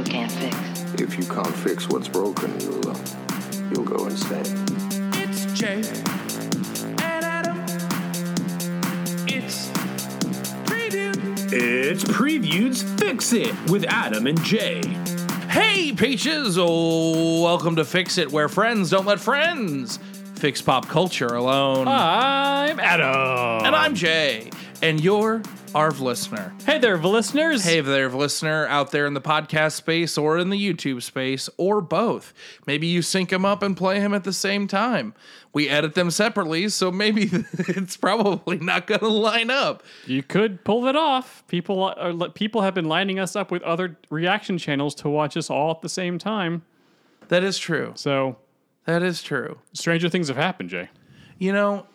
you can't fix. If you can't fix what's broken, you'll uh, you'll go insane. It's Jay and Adam. It's preview. It's Preview's Fix It with Adam and Jay. Hey, peaches! Oh, welcome to Fix It, where friends don't let friends fix pop culture alone. I'm Adam. and I'm Jay, and you're our listener. Hey there, listeners. Hey there, listener out there in the podcast space or in the YouTube space or both. Maybe you sync them up and play them at the same time. We edit them separately, so maybe it's probably not going to line up. You could pull it off. People uh, are, people have been lining us up with other reaction channels to watch us all at the same time. That is true. So That is true. stranger things have happened, Jay. You know,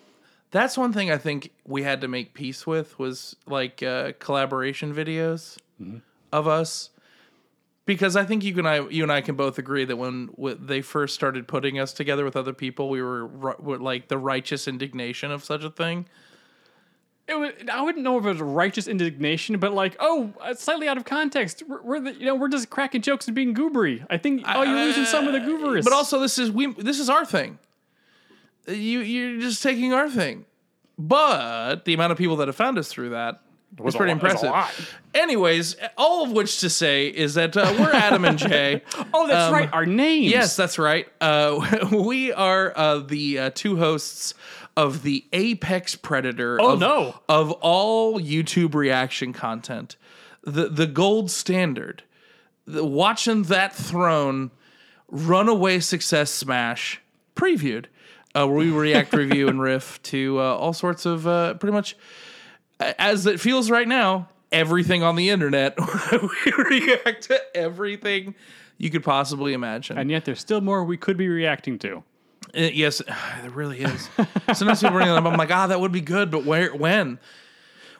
that's one thing I think we had to make peace with was like uh, collaboration videos of us, because I think you and I, you and I can both agree that when w- they first started putting us together with other people, we were, ri- were like the righteous indignation of such a thing. It was, I wouldn't know if it was righteous indignation, but like, oh, uh, slightly out of context. We're, we're the, you know, we're just cracking jokes and being goobery. I think, oh, you're losing some of the gooberous. But also, this is we. This is our thing. You you're just taking our thing, but the amount of people that have found us through that was pretty lot- impressive. Anyways, all of which to say is that uh, we're Adam and Jay. oh, that's um, right, our names. Yes, that's right. Uh, we are uh, the uh, two hosts of the apex predator. Oh, of, no. Of all YouTube reaction content, the the gold standard. The, watching that throne runaway success smash previewed, uh, where we react, review, and riff to uh, all sorts of uh, pretty much as it feels right now. Everything on the internet, we react to everything you could possibly imagine. and yet there's still more we could be reacting to. Uh, yes, there really is. Sometimes people bring it up. I'm like, ah, that would be good, but where, when,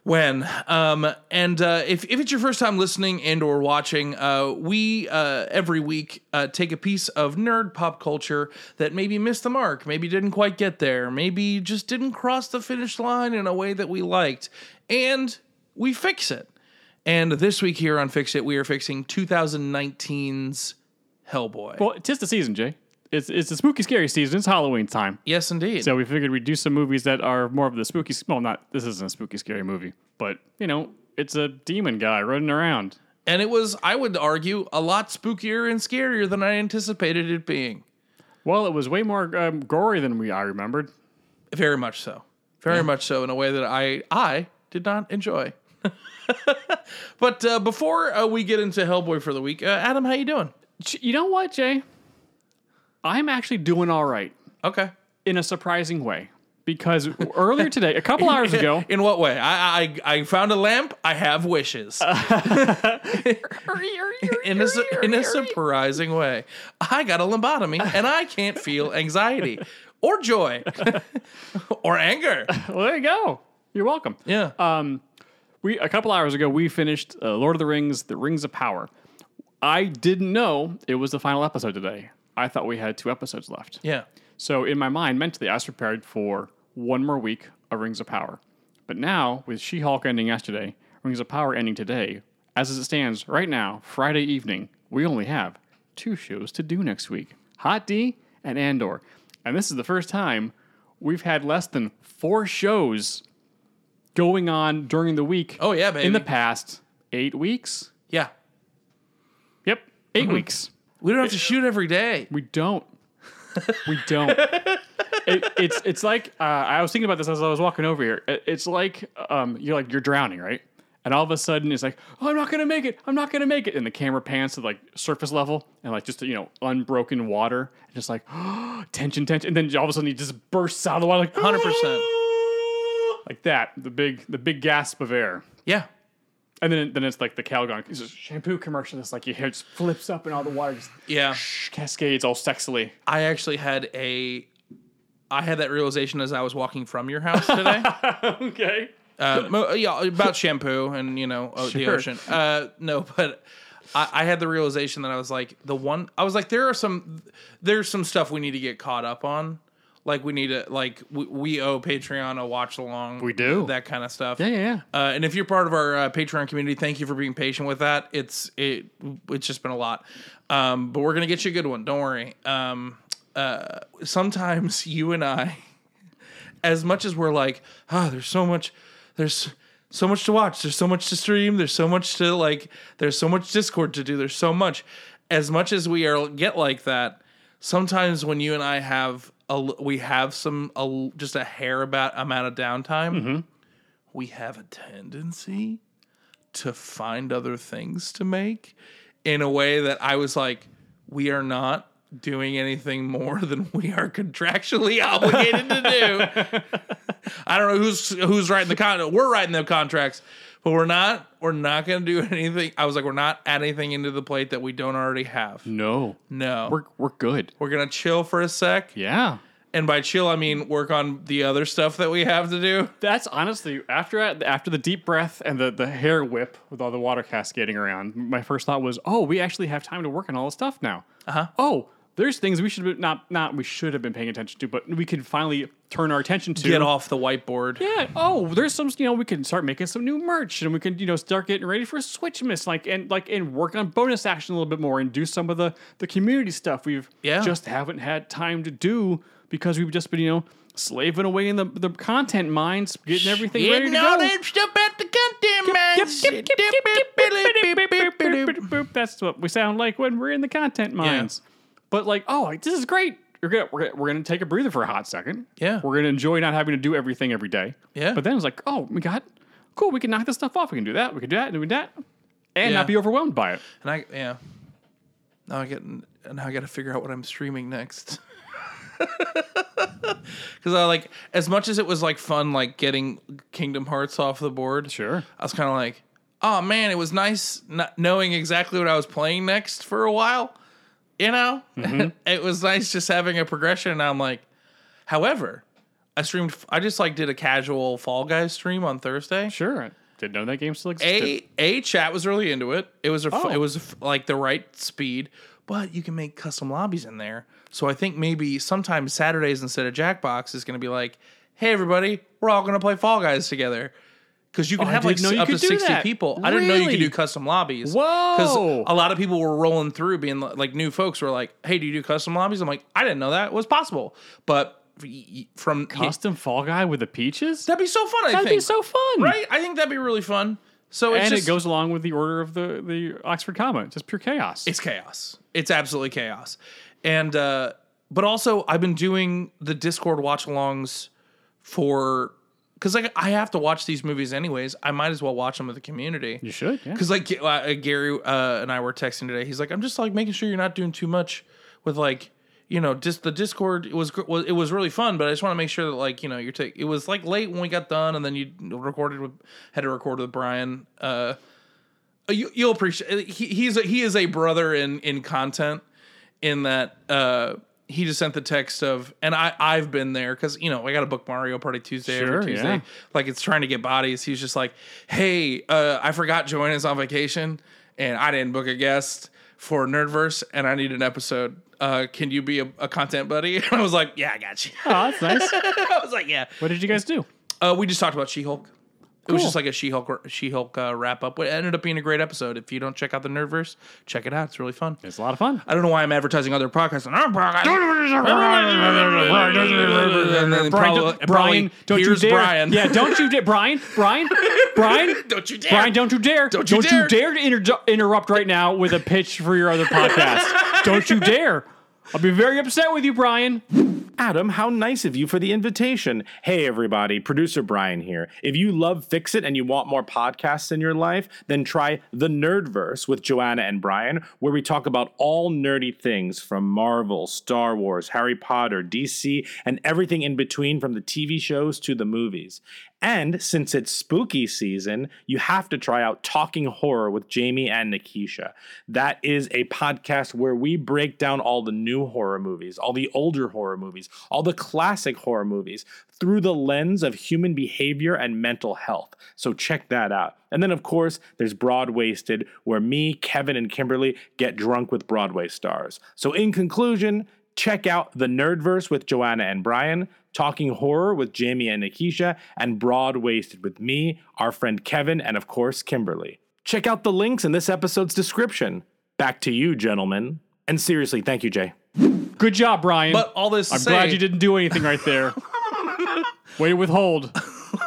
when? Um, and uh, if if it's your first time listening and or watching, uh, we uh, every week uh, take a piece of nerd pop culture that maybe missed the mark, maybe didn't quite get there, maybe just didn't cross the finish line in a way that we liked, and we fix it. And this week here on Fix It, we are fixing 2019's Hellboy. Well, tis the season, Jay. It's it's the spooky scary season. It's Halloween time. yes, indeed. So we figured we'd do some movies that are more of the spooky. Well, not this isn't a spooky scary movie, but you know, it's a demon guy running around. And it was, I would argue, a lot spookier and scarier than I anticipated it being. Well, it was way more um, gory than we I remembered. Very much so. Very much so in a way that I I did not enjoy. but uh, before uh, we get into Hellboy for the week, uh, Adam, how you doing? You know what, Jay? I'm actually doing all right Okay. in a surprising way because earlier today, a couple hours ago, In what way? I I, I found a lamp. I have wishes. in a su- in a surprising way, I got a lobotomy and I can't feel anxiety or joy or anger. well, there you go. You're welcome. Yeah. Um, we a couple hours ago we finished uh, Lord of the Rings: The Rings of Power. I didn't know it was the final episode today. I thought we had two episodes left. yeah. So in my mind, mentally, I was prepared for one more week of Rings of Power. But now, with She-Hulk ending yesterday, Rings of Power ending today, as it stands right now, Friday evening, we only have two shows to do next week: Hot D and Andor. And this is the first time we've had less than four shows going on during the week. Oh, yeah, baby. In the past eight weeks. Yeah. Yep, 8 mm-hmm. weeks. We don't have to shoot every day. We don't. We don't. it, it's it's like uh, I was thinking about this as I was walking over here. It- it's like um, you're like you're drowning, right? And all of a sudden it's like, oh, I'm not gonna make it. I'm not gonna make it. And the camera pans to like surface level and like just you know unbroken water, and just like tension, tension. And then all of a sudden he just bursts out of the water like 100%. like that. The big the big gasp of air. Yeah. And then then it's like the Calgon it's shampoo commercial. It's like your hair just flips up and all the water just Yeah. cascades all sexily. I actually had a I had that realization as I was walking from your house today. okay. uh, mo- yeah, about shampoo and you know uh, the ocean. Uh, no, but I, I had the realization that I was like the one. I was like, there are some, there's some stuff we need to get caught up on, like we need to like we, we owe Patreon a watch along. We do. that kind of stuff. Yeah, yeah, yeah. Uh, and if you're part of our uh, Patreon community, thank you for being patient with that. It's it it's just been a lot, um, but we're gonna get you a good one. Don't worry. Um, uh, sometimes you and I, as much as we're like, ah, there's so much, there's so much to watch. There's so much to stream. There's so much to like. There's so much Discord to do. There's so much. As much as we are get like that, sometimes when you and I have a we have some a, just a hair about amount of downtime, mm-hmm. we have a tendency to find other things to make in a way that I was like, we are not doing anything more than we are contractually obligated to do. I don't know who's who's writing the contract. We're writing the contracts, but we're not. We're not going to do anything. I was like, we're not adding anything into the plate that we don't already have. No, No, we're we're good. we're gonna chill for a sec, Yeah. and by chill I mean work on the other stuff that we have to do. That's honestly after after the deep breath and the, the hair whip with all the water cascading around. My first thought was, oh, we actually have time to work on all this stuff now. Uh Uh-huh. Oh, there's things we should have not not we should have been paying attention to, but we can finally turn our attention to. Get off the whiteboard. Yeah. Oh, there's some. You know, we can start making some new merch, and we can you know start getting ready for Switch Miss, like and like and work on bonus action a little bit more, and do some of the the community stuff we've Yeah. just haven't had time to do because we've just been you know slaving away in the the content mines, getting everything ready to go. that stuff at the content mines. That's what we sound like when we're in the content mines. But like, oh, this is great. You're gonna, we're, gonna, we're gonna take a breather for a hot second. Yeah. We're gonna enjoy not having to do everything every day. Yeah. But then it's like, oh, we got cool. We can knock this stuff off. We can do that. We can do that. And do that, and Yeah. not be overwhelmed by it. And I yeah. Now I get now I got to figure out what I'm streaming next. Because I like as much as it was like fun, like getting Kingdom Hearts off the board. Sure. I was kind of like, oh man, it was nice not knowing exactly what I was playing next for a while. You know, mm-hmm. it was nice just having a progression. And I'm like, however, I streamed. I just like did a casual Fall Guys stream on Thursday. Sure. Didn't know that game still existed. A a chat was really into it. It was a Oh. it was a like the right speed, but you can make custom lobbies in there. So I think maybe sometimes Saturdays instead of Jackbox is going to be like, hey everybody, we're all going to play Fall Guys together. Because you can Oh, have like up to sixty that. people. I didn't know you could do custom lobbies. Whoa. Because a lot of people were rolling through, being li- like new folks were like, "Hey, do you do custom lobbies?" I'm like, "I didn't know that was possible." But from Custom Fall Guy with the peaches. that'd be so fun. I That'd think be so fun, right? I think that'd be really fun. So it's And just, it goes along with the order of the the Oxford comma. Just pure chaos. it's chaos. It's absolutely chaos. And uh but also I've been doing the Discord watch alongs for cuz like I have to watch these movies anyways. I might as well watch them with the community. you should. Yeah. Cuz like uh, Gary uh, and I were texting today. He's like I'm just like making sure you're not doing too much with like you know, just the Discord it was, it was really fun, but I just want to make sure that like you know you're taking. It was like late when we got done, and then you recorded with had to record with Bryan. Uh, you, you'll appreciate he, he's a, he is a brother in in content in that uh he just sent the text of and I I've been there because you know I got to book Mario Party Tuesday Sure, every Tuesday yeah. like it's trying to get bodies he's just like hey uh I forgot Joanna's on vacation and I didn't book a guest for Nerdverse and I need an episode uh can you be a, a content buddy and I was like yeah I got you Oh, that's nice. I was like yeah what did you guys do? uh, we just talked about She Hulk. It was just like a She Hulk She Hulk uh, wrap up. It ended up being a great episode. If you don't check out the Nerdverse, check it out. It's really fun. It's a lot of fun. I don't know why I'm advertising other podcasts. on our podcast. And then Bryan, probably- don't, and Bryan, don't you dare! Bryan. Yeah, don't you dare, Bryan, Bryan, Bryan, Don't you dare. Bryan, don't you dare! Don't you you dare to inter- interrupt right now with a pitch for your other podcast. don't you dare! I'll be very upset with you, Bryan. Adam, how nice of you for the invitation. Hey, everybody, producer Bryan here. If you love Fix It and you want more podcasts in your life, then try The Nerdverse with Joanna and Bryan, where we talk about all nerdy things from Marvel, Star Wars, Harry Potter, DC, and everything in between from the TV shows to the movies. And since it's spooky season, you have to try out Talking Horror with Jamie and Nikisha. That is a podcast where we break down all the new horror movies, all the older horror movies, all the classic horror movies through the lens of human behavior and mental health. So check that out. And then, of course, there's Broadwaysted, where me, Kevin, and Kimberly get drunk with Broadway stars. So, in conclusion, check out The Nerdverse with Joanna and Bryan, Talking Horror with Jamie and Nikisha, and Broadwaysted with me, our friend Kevin, and of course, Kimberly. Check out the links in this episode's description. Back to you, gentlemen. And seriously, thank you, Jay. Good job, Bryan. But all this I'm say, glad you didn't do anything right there. Way to withhold.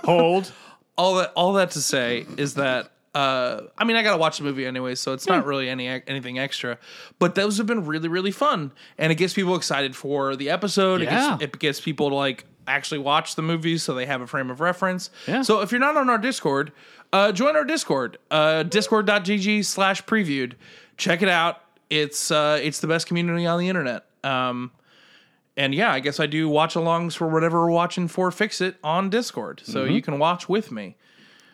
Hold. all that all that to say is that uh, I mean I gotta watch the movie anyway, so it's not really any anything extra. But those have been really really fun, and it gets people excited for the episode. It, gets, it gets people to like actually watch the movie, so they have a frame of reference. Yeah. So if you're not on our Discord, uh, join our Discord, uh, discord.gg slash previewed. Check it out. It's uh, it's the best community on the internet. Um, and yeah, I guess I do watch alongs for whatever we're watching for Fix It on Discord, so Mm-hmm. you can watch with me.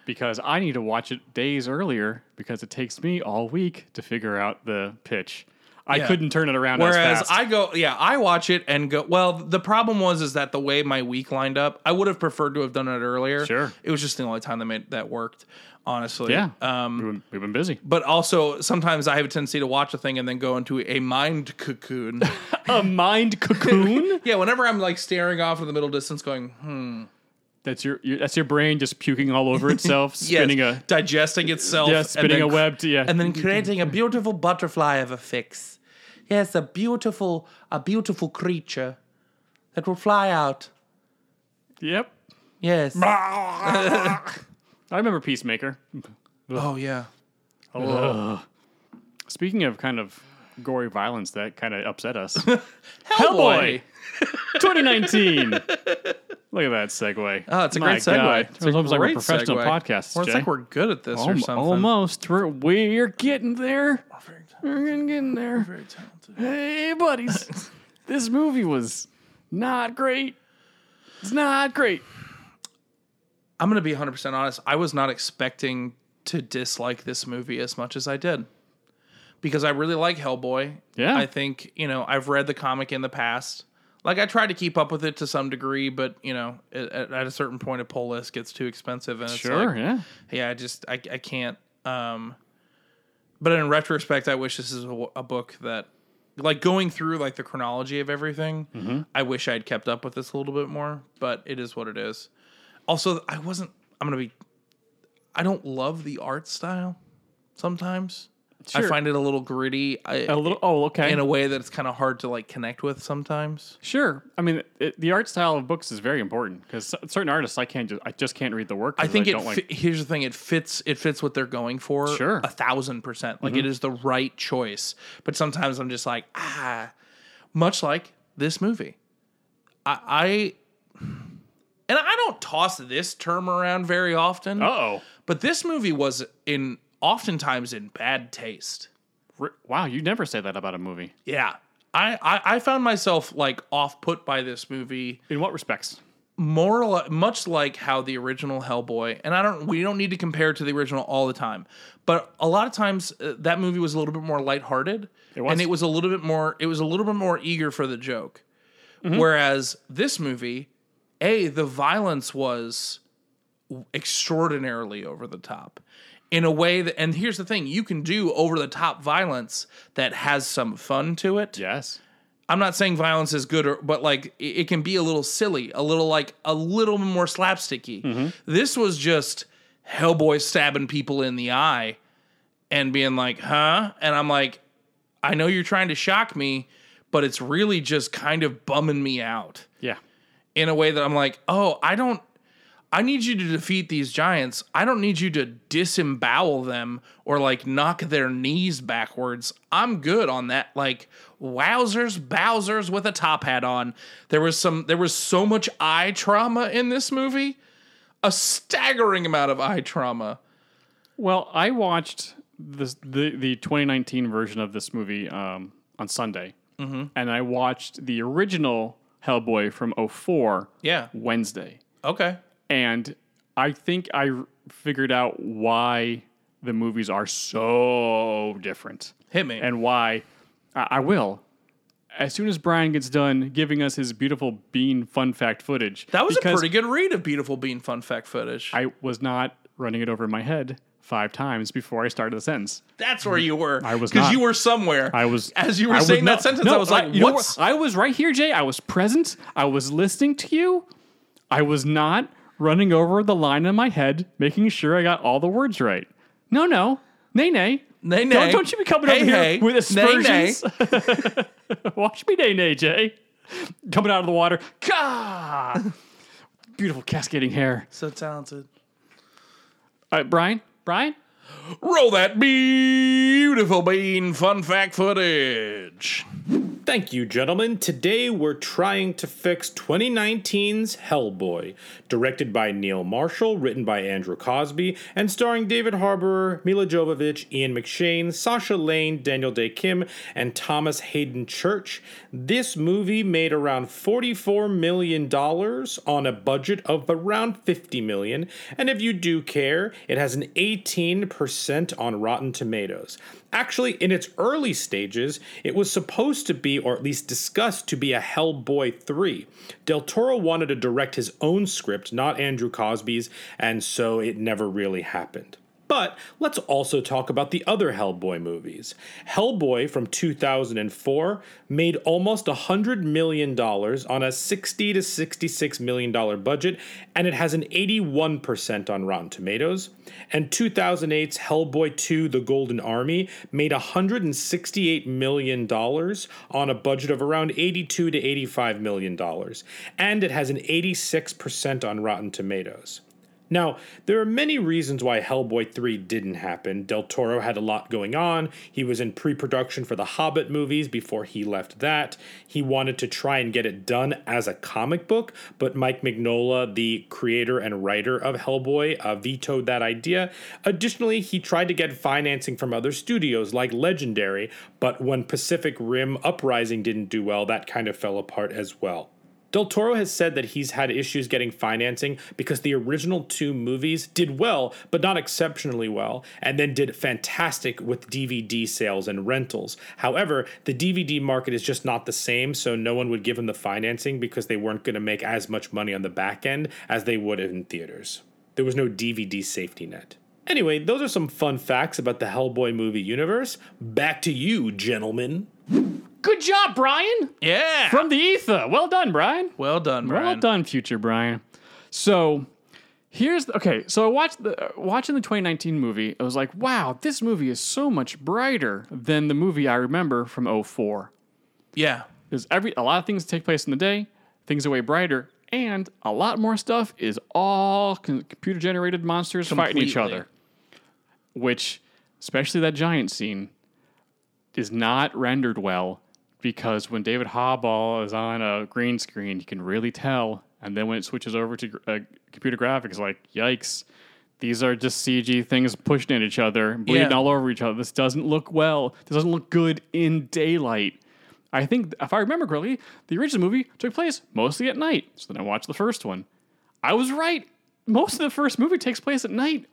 Because I need to watch it days earlier because it takes me all week to figure out the pitch. I Yeah. couldn't turn it around Whereas as fast. I go, yeah, I watch it and go. Well, the problem was is that the way my week lined up, I would have preferred to have done it earlier. Sure. it was just the only time that made that worked. Honestly, yeah. Um, we've, been, we've been busy. but also sometimes I have a tendency to watch a thing and then go into a mind cocoon. A mind cocoon? yeah, whenever I'm like staring off in the middle distance, going, hmm, that's your, your that's your brain just puking all over itself, yes, spinning a digesting itself, yeah, and spinning then a web. To, yeah, and then creating a beautiful butterfly of a fix. Yes, a beautiful, a beautiful creature that will fly out. yep. Yes. I remember Peacemaker. oh yeah. Speaking of kind of gory violence that kind of upset us. Hellboy. 2019. Look at that segue. Oh, it's a My great segue. God. It's It was almost like we're professional segue. podcasts. Or it's Jay. like we're good at this or something. Almost. We're, we're getting there. We're getting getting there. Very talented. Hey, buddies. this movie was not great. It's not great. I'm going to be 100% honest. I was not expecting to dislike this movie as much as I did. Because I really like Hellboy. Yeah. I think, you know, I've read the comic in the past. Like, I tried to keep up with it to some degree, but, you know, at, at a certain point, a pull list gets too expensive. And it's Sure, like, yeah. yeah, I just, I, I can't. Um, but in retrospect, I wish this is a, a book that, like, going through, like, the chronology of everything, Mm-hmm. I wish I'd kept up with this a little bit more, but it is what it is. Also, I wasn't, I'm to be, I don't love the art style sometimes. I find it a little gritty I, A little. Oh, okay. in a way that it's kind of hard to, like, connect with sometimes. Sure. I mean, it, the art style of books is very important because certain artists I can't just I just can't read the work. I think it. don't fi- here's the thing: it fits. It fits what they're going for. Sure. Mm-hmm. a thousand percent. Like it is the right choice. But sometimes I'm just like, ah, much like this movie. I, I and I don't toss this term around very often. Uh oh. But this movie was in oftentimes in bad taste. Wow, you never say that about a movie. Yeah. I, I, I found myself like off put by this movie In what respects? more li- much like how the original Hellboy, and I don't we don't need to compare it to the original all the time, but a lot of times uh, that movie was a little bit more lighthearted, was. and it was a little bit more it was a little bit more eager for the joke. Mm-hmm. Whereas this movie, a the violence was extraordinarily over the top. In a way that, and here's the thing: you can do over the top violence that has some fun to it. Yes. I'm not saying violence is good, or, but like it, it can be a little silly, a little like a little more slapsticky. Mm-hmm. This was just Hellboy stabbing people in the eye and being like, "Huh?" And I'm like, "I know you're trying to shock me, but it's really just kind of bumming me out Yeah. in a way that I'm like, oh, I don't." I need you to defeat these giants. I don't need you to disembowel them or like knock their knees backwards. I'm good on that. Like wowzers, bowsers with a top hat on. There was some there was so much eye trauma in this movie. A staggering amount of eye trauma. Well, I watched this, the the 2019 version of this movie um, on Sunday, mm-hmm. and I watched the original Hellboy from 04 Yeah. Wednesday, Okay. And I think I r- figured out why the movies are so different Hit me. and why I, I will. As soon as Bryan gets done giving us his beautiful bean fun fact footage, that was a because pretty good read of beautiful bean fun fact footage. I was not running it over my head five times before I started the sentence. That's where you were. I was because not. you were somewhere. I was as you were I was saying not- that sentence. no, I was like, you know "What's?" what? I was right here, Jay. I was present. I was listening to you. I was not running over the line in my head, making sure I got all the words right. No, no, nay, nay, Nay, Don't, nay. don't you be coming Hey, over hey. here with Nay, nay. aspersions. Watch me, nay, nay, Jay. Coming out of the water. Gah! Beautiful cascading hair. so talented. All right, Bryan. Bryan. Roll that beautiful bean fun fact footage. Thank you, gentlemen. Today we're trying to fix 2019's Hellboy, directed by Neil Marshall, written by Andrew Cosby, and starring David Harbour, Milla Jovovich, Ian McShane, Sasha Lane, Daniel Dae Kim, and Thomas Haden Church. This movie made around $44 million on a budget of around 50 million, and if you do care, it has an 18% on Rotten Tomatoes. Actually, in its early stages, it was supposed to be, or at least discussed to be, a Hellboy 3. Del Toro wanted to direct his own script, not Andrew Cosby's, and so it never really happened. But let's also talk about the other Hellboy movies. Hellboy from 2004 made almost $100 million on a 60 to $66 million budget, and it has an 81% on Rotten Tomatoes. And 2008's Hellboy 2 The Golden Army made $168 million on a budget of around 82 to $85 million, and it has an 86% on Rotten Tomatoes. Now, there are many reasons why Hellboy 3 didn't happen. Del Toro had a lot going on. He was in pre production for the Hobbit movies before he left that. He wanted to try and get it done as a comic book, but Mike Mignola, the creator and writer of Hellboy, uh, vetoed that idea. Additionally, he tried to get financing from other studios like Legendary, but when Pacific Rim Uprising didn't do well, that kind of fell apart as well. Del Toro has said that he's had issues getting financing because the original two movies did well, but not exceptionally well, and then did fantastic with DVD sales and rentals. However, the DVD market is just not the same, so no one would give him the financing because they weren't going to make as much money on the back end as they would in theaters. There was no DVD safety net. Anyway, those are some fun facts about the Hellboy movie universe. Back to you, gentlemen. Good job, Bryan. Yeah. From the ether. Well done, Bryan. well done, Bryan. Well done, future Bryan. So here's the, okay. So I watched the watching the 2019 movie. I was like, wow, this movie is so much brighter than the movie I remember from 04. Yeah. Because every a lot of things take place in the day, things are way brighter, and a lot more stuff is all computer generated monsters fighting each other. Which, especially that giant scene, is not rendered well because when David Harbour is on a green screen, you can really tell. And then when it switches over to uh, computer graphics, like yikes, these are just CG things pushing at each other, bleeding Yeah. all over each other. This doesn't look well. This doesn't look good in daylight. I think, if I remember correctly, the original movie took place mostly at night. So then I watched the first one. I was right. Most of the first movie takes place at night,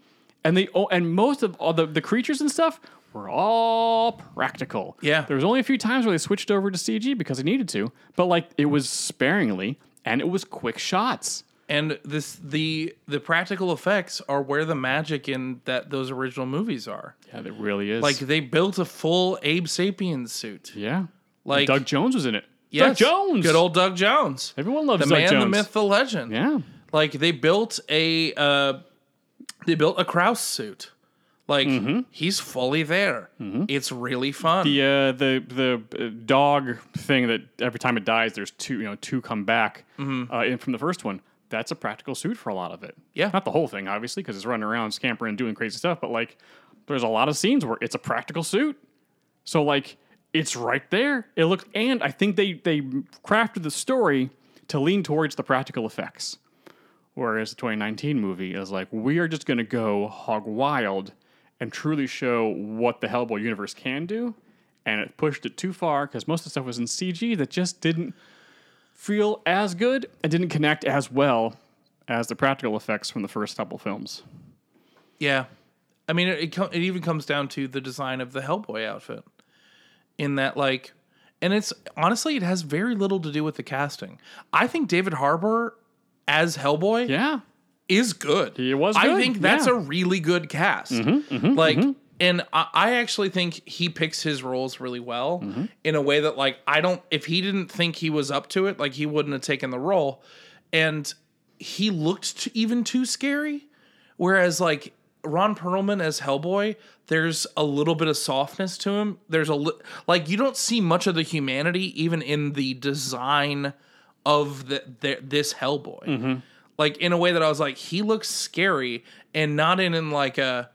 and they oh, and most of all the, the creatures and stuff were all practical. Yeah. there was only a few times where they switched over to CG because they needed to, but like it was sparingly and it was quick shots. And this the the practical effects are where the magic in that those original movies are. Yeah, it really is. Like they built a full Abe Sapien suit. yeah, Like Doug Jones was in it. yes, Doug Jones, good old Doug Jones, Everyone loves the Doug man, Jones. the myth, the legend. Yeah, Like they built a uh, they built a Krauss suit. Like he's fully there. It's really fun. the uh, the the uh, dog thing that every time it dies, there's two you know two come back uh, in from the first one. That's a practical suit for a lot of it. Yeah. not the whole thing, obviously, because it's running around scampering and doing crazy stuff. But like, there's a lot of scenes where it's a practical suit. So like, it's right there. It looks, and I think they they crafted the story to lean towards the practical effects. Whereas the 2019 movie is like, we are just going to go hog wild and truly show what the Hellboy universe can do. And it pushed it too far because most of the stuff was in CG that just didn't feel as good and didn't connect as well as the practical effects from the first couple films. Yeah, I mean, it it, it even comes down to the design of the Hellboy outfit. In that, like, and it's honestly, it has very little to do with the casting. I think David Harbour as Hellboy Yeah. Is good. He was I think that's yeah. a really good cast. Mm-hmm, mm-hmm, like, mm-hmm. and I, I actually think he picks his roles really well in a way that, like, I don't. If he didn't think he was up to it, like, he wouldn't have taken the role. And he looked t- even too scary. Whereas, like Ron Perlman as Hellboy, there's a little bit of softness to him. There's a li- like you don't see much of the humanity even in the design of the, the this Hellboy. Like in a way that I was like, he looks scary, and not in in like a.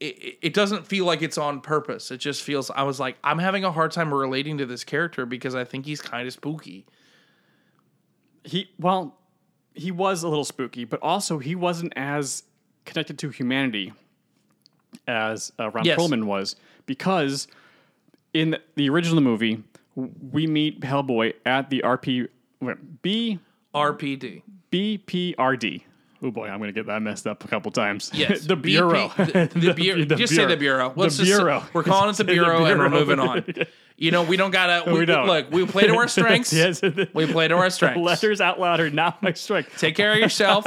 It, it doesn't feel like it's on purpose. It just feels. I was like, I'm having a hard time relating to this character because I think he's kind of spooky. he well he was a little spooky but also he wasn't as connected to humanity as uh, ron Yes. perlman was because in the original movie we meet hellboy at the rp b RPD. bprd oh boy i'm gonna get that messed up a couple times Yes, the BP bureau the, the bureau. the just say the bureau. Let's the just- bureau we're calling it the the bureau, and we're moving on. You know, we don't gotta. We, We don't. Look, we play to our strengths. yes We play to our strengths. letters out loud are not my strength Take care of yourself.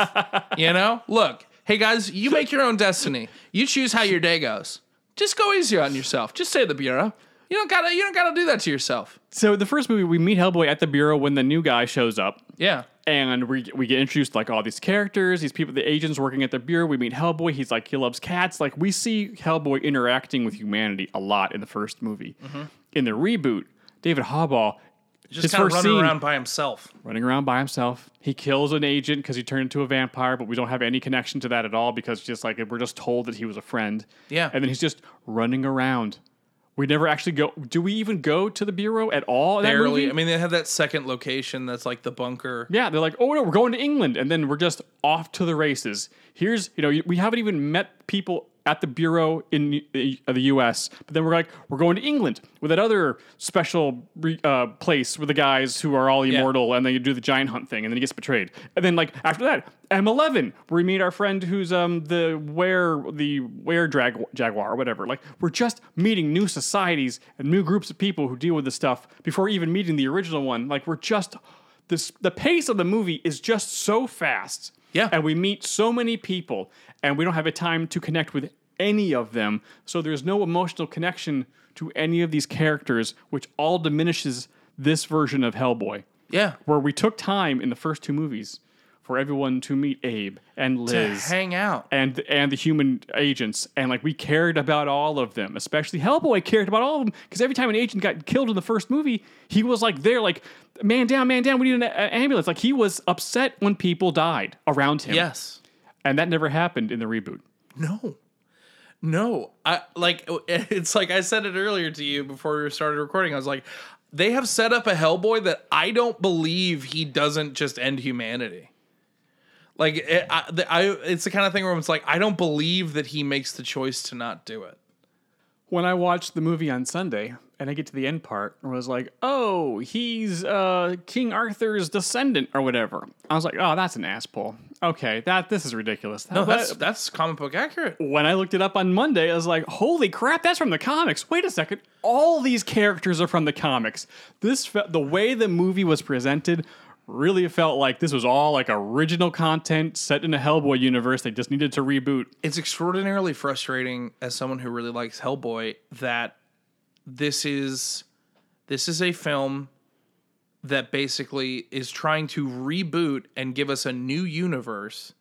you know, look, hey guys, you make your own destiny. You choose how your day goes. Just go easy on yourself. Just say the bureau. You don't gotta. You don't gotta do that to yourself. so the first movie we meet hellboy at the bureau when the new guy shows up Yeah. and we we get introduced to, like all these characters, these people, the agents working at the bureau. We meet Hellboy. He's like he loves cats. Like we see Hellboy interacting with humanity a lot in the first movie. Mm-hmm. In the reboot, David Harbour Just his kind of running scene- around by himself. running around by himself. He kills an agent because he turned into a vampire, but we don't have any connection to that at all because just like we're just told that he was a friend. Yeah. and then he's just running around. We never actually go. Do we even go to the bureau at all? in Barely. I mean, they have that second location that's like the bunker. Yeah, they're like, oh no, we're going to England, and then we're just off to the races. Here's, you know, we haven't even met people at the bureau in the uh, the U.S., but then we're like, we're going to England with that other special re- uh, place with the guys who are all immortal, and then you do the giant hunt thing, and then he gets betrayed, and then like after that, M11, where we meet our friend who's um the where the where drag jaguar or whatever. Like we're just meeting new societies and new groups of people who deal with this stuff before even meeting the original one. Like we're just this the pace of the movie is just so fast. Yeah. And we meet so many people and we don't have a time to connect with any of them. So there's no emotional connection to any of these characters, which all diminishes this version of Hellboy. Yeah. Where we took time in the first two movies for everyone to meet Abe and To Liz hang out. and and the human agents and like we cared about all of them especially hellboy cared about all of them because every time an agent got killed in the first movie he was like there like man down man down we need an a- ambulance like he was upset when people died around him Yes. and that never happened in the reboot No. No. I like it's like I said it earlier to you before we started recording. I was like, they have set up a Hellboy that I don't believe he doesn't just end humanity. Like it, I, the, I, it's the kind of thing where it's like I don't believe that he makes the choice to not do it. when i watched the movie on sunday and i get to the end part and was like oh he's uh king arthur's descendant or whatever i was like oh that's an ass pull okay that this is ridiculous No, But- that's that's comic book accurate. when I looked it up on Monday, I was like, "Holy crap, that's from the comics!" Wait a second, all these characters are from the comics. This the way the movie was presented really felt like this was all like original content set in a Hellboy universe. They just needed to reboot. It's extraordinarily frustrating as someone who really likes Hellboy that this is this is a film that basically is trying to reboot and give us a new universe.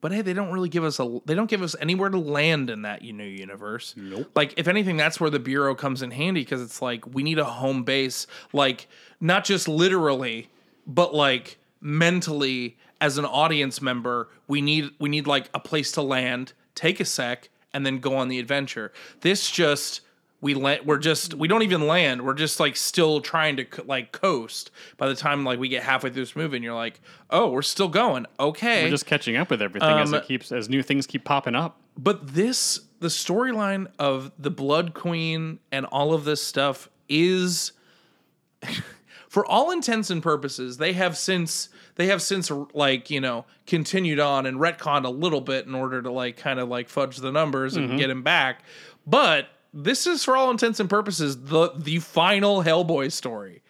But hey, they don't really give us a they don't give us anywhere to land in that new universe. Nope. Like if anything, that's where the bureau comes in handy because it's like we need a home base, like not just literally, but like mentally as an audience member, we need we need like a place to land, take a sec, and then go on the adventure. This just we land we're just we don't even land we're just like still trying to co- like coast by the time like we get halfway through this movie and you're like oh we're still going okay We're just catching up with everything as Um, it keeps as new things keep popping up. but this the storyline of the blood queen and all of this stuff is for all intents and purposes they have since they have since like you know continued on and retconned a little bit in order to like kind of like fudge the numbers and mm-hmm. get him back. But this is for all intents and purposes the the final hellboy story.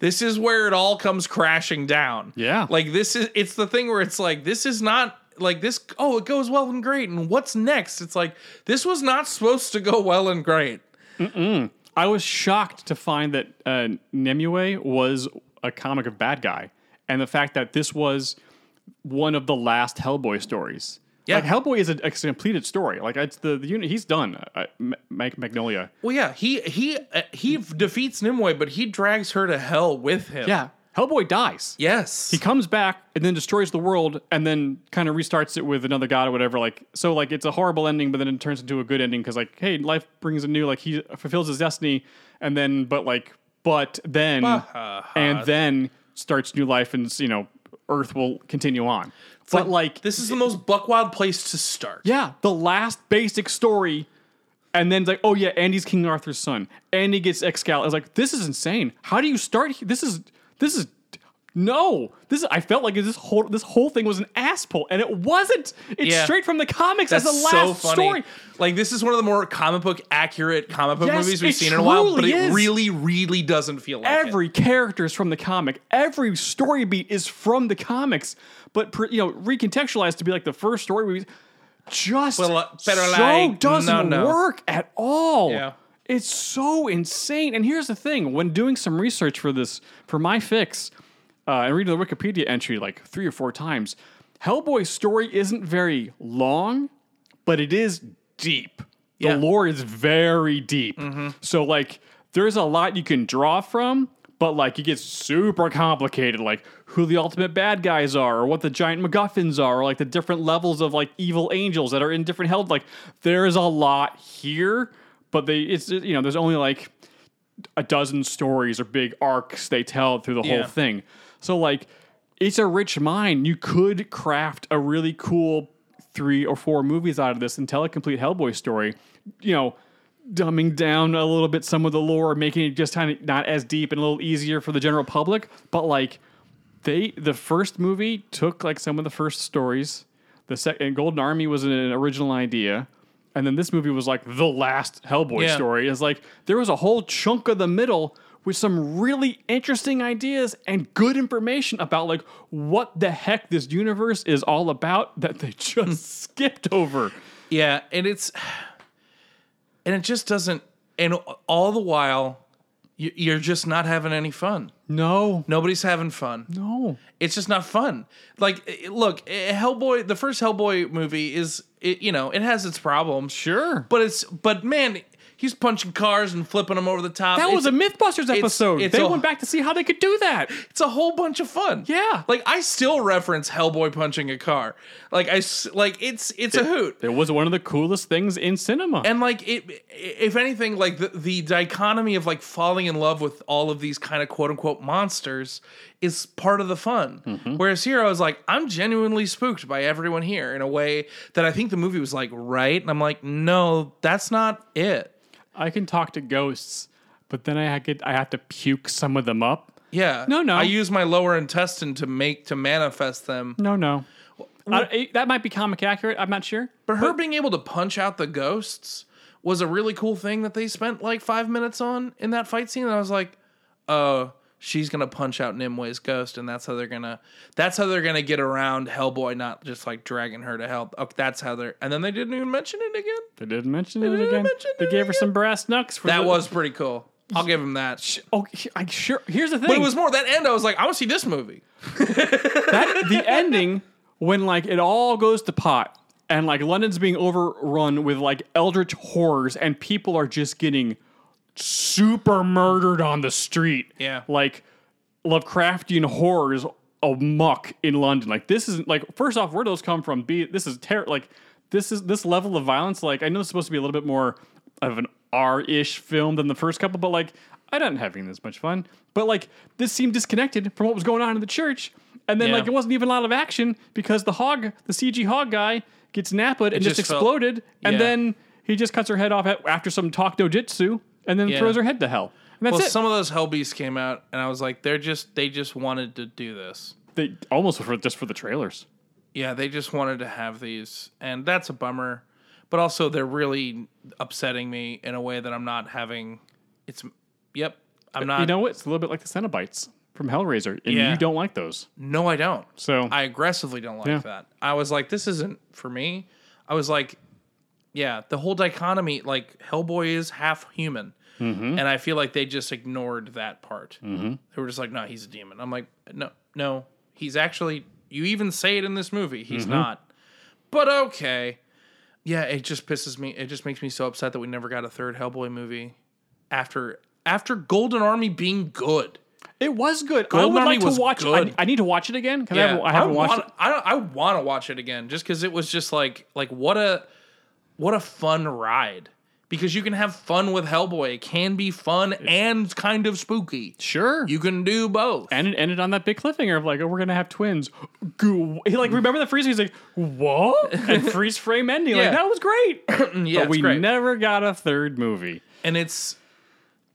This is where it all comes crashing down. Yeah. like this is it's the thing where it's like this is not like this oh it goes well and great and what's next? It's like this was not supposed to go well and great I was shocked to find that uh, Nimue was a comic of bad guy, and the fact that this was one of the last Hellboy stories. Yeah. like Hellboy is a, a completed story. Like it's the, the unit he's done. Uh, Ma- Mag- Magnolia. well yeah he he uh, he defeats nimue but he drags her to hell with him Yeah, Hellboy dies. yes He comes back and then destroys the world, and then kind of restarts it with another god or whatever. Like so, like it's a horrible ending, but then it turns into a good ending because like, hey, life brings a new like he fulfills his destiny, and then but like but then and uh, then starts new life, and you know, Earth will continue on. but like this is the most buckwild place to start yeah, the last basic story. And then it's like, oh yeah, Andy's King Arthur's son. Andy gets Excalibur. I was like, this is insane. How do you start? This is this is no. This is, I felt like this whole this whole thing was an ass pull, and it wasn't. It's Yeah. straight from the comics That's as the so last funny. story. Like this is one of the more comic book accurate comic book Yes, movies we've seen in a while, but it really, really doesn't feel like it. Every character is from the comic. Every story beat is from the comics, but per, you know recontextualized to be like the first story. We just li- better so like- doesn't no, no. work at all. Yeah. It's so insane. And here's the thing: when doing some research for this, for my fix, uh, and reading the Wikipedia entry like three or four times, Hellboy's story isn't very long, but it is deep. The Yeah. Mm-hmm. lore is very deep. So like, there's a lot you can draw from. But like, it gets super complicated, like who the ultimate bad guys are, or what the giant MacGuffins are, or like the different levels of like evil angels that are in different hell. Like, there is a lot here, but they, it's you know, there's only like a dozen stories or big arcs they tell through the Yeah. whole thing. So like it's a rich mine. You could craft a really cool three or four movies out of this and tell a complete Hellboy story. You know, dumbing down a little bit some of the lore, making it just kind of not as deep and a little easier for the general public. But like they the first movie took like some of the first stories. The second Golden Army was an original idea. And then this movie was like the last Hellboy Yeah. story. It's like there was a whole chunk of the middle with some really interesting ideas and good information about like what the heck this universe is all about that they just skipped over. Yeah, and it's and it just doesn't. And all the while, you- you're just not having any fun. No, Nobody's having fun. no. It's just not fun. Like, look, Hellboy, the first Hellboy movie is, it, you know, it has its problems. Sure. But it's, but man, he's punching cars and flipping them over the top. That was a Mythbusters episode. it's they a- went back to see how they could do that. It's a whole bunch of fun. Yeah. Like I still reference Hellboy punching a car. Like I like it's it's a hoot. It was one of the coolest things in cinema. And like it, if anything, like the, the dichotomy of like falling in love with all of these kind of quote unquote monsters is part of the fun. Mm-hmm. Whereas here, I was like, I'm genuinely spooked by everyone here in a way that I think the movie was like right, and I'm like, no, that's not it. I can talk to ghosts, but then I get I have to puke some of them up. Yeah, No, no. I use my lower intestine to make to manifest them. No, no. I- that might be comic accurate. I'm not sure. But her being able to punch out the ghosts was a really cool thing that they spent like five minutes on in that fight scene. And I was like, oh, she's gonna punch out Nimue's ghost, and that's how they're gonna that's how they're gonna get around Hellboy, not just like dragging her to hell. Oh, that's how they're and then they didn't even mention it again. They didn't mention it didn't again. mention they it gave her some brass knucks. For That the, was pretty cool. I'll give him that. Oh, I sure. Here's the thing. But it was more that end. I was like, I want to see this movie. that the ending when like it all goes to pot and like London's being overrun with like eldritch horrors and people are just getting super murdered on the street. Yeah. Like Lovecraftian horrors amuck in London. Like this is like first off, where do those come from? B this is ter- like this is this level of violence. Like I know it's supposed to be a little bit more of an R-ish film than the first couple, but like I didn't having this much fun. But like this seemed disconnected from what was going on in the church. And then Yeah. like it wasn't even a lot of action because the hog, the CG hog guy, gets napped and just, just felt- exploded, and then he just cuts her head off at- after some talk no jitsu, and then Yeah. throws her head to hell. And that's Well, it. some of those Hell Beasts came out, and I was like, they're just they just wanted to do this. they almost for just for the trailers. Yeah, they just wanted to have these, and that's a bummer. But also, they're really upsetting me in a way that I'm not having. It's yep, I'm not. you know what? It's a little bit like the Cenobites. from Hellraiser, and Yeah. you don't like those. No, I don't. So I aggressively don't like Yeah. that. I was like, this isn't for me. I was like, yeah, the whole dichotomy, like Hellboy is half human. Mm-hmm. And I feel like they just ignored that part. Mm-hmm. They were just like, no, he's a demon. I'm like, no, no, he's actually, you even say it in this movie. Mm-hmm. He's not. But okay. Yeah, it just pisses me. It just makes me so upset that we never got a third Hellboy movie after after Golden Army being good. it was good. I would Army like to watch. good. I, I need to watch it again because I haven't, I haven't watched want, it. I, I want to watch it again just because it was just like like what a what a fun ride. Because you can have fun with Hellboy. It can be fun and kind of spooky. Sure. You can do both. and it ended on that big cliffhanger of like, oh, we're gonna have twins. Goo- He like remember the freeze? He's like, what? And freeze frame ending. Yeah. Like that was great. yeah, but we great. never got a third movie. and it's,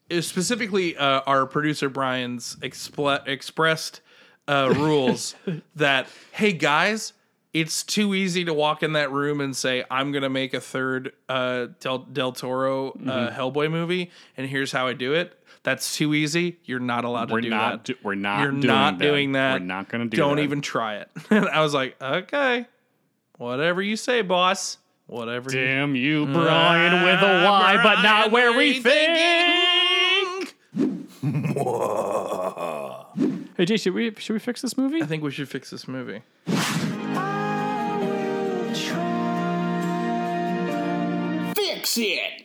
it's specifically uh, our producer Bryan's expl- expressed uh, rules that hey guys, it's too easy to walk in that room and say I'm gonna make a third uh, Del, Del Toro uh, Mm-hmm. Hellboy movie, and here's how I do it. That's too easy. You're not allowed We're to do not. that. Do, we're not. You're doing not that. doing that. We're not gonna do. That. Don't that. even try it. and I was like, okay, whatever you say, boss. Whatever. Damn you, Bryan, with a Y, but not where we think. Hey, Jay, should we should we fix this movie? I think we should fix this movie.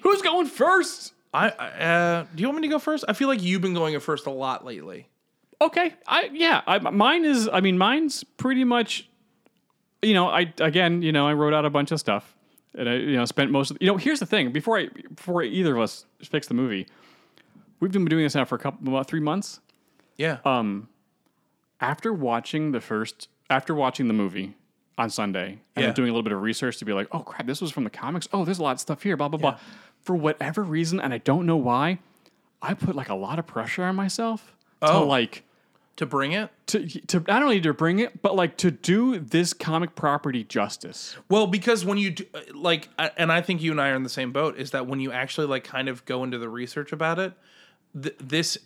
Who's going first? I I, uh, do you want me to go first? I feel like you've been going first a lot lately. Okay, I yeah, I, mine is. I mean, mine's pretty much. You know, I again, you know, I wrote out a bunch of stuff, and I you know spent most of. You know, here's the thing: before I before either of us fix the movie, we've been doing this now for a couple about three months. Yeah. Um, after watching the first, after watching the movie on Sunday, and Yeah. doing a little bit of research to be like, oh crap, this was from the comics. Oh, there's a lot of stuff here. Blah blah blah. For whatever reason, and I don't know why, I put like a lot of pressure on myself to Oh. like to bring it. to to not only to bring it, but like to do this comic property justice. Well, because when you do, uh, like, and I think you and I are in the same boat, is that when you actually like kind of go into the research about it, th- this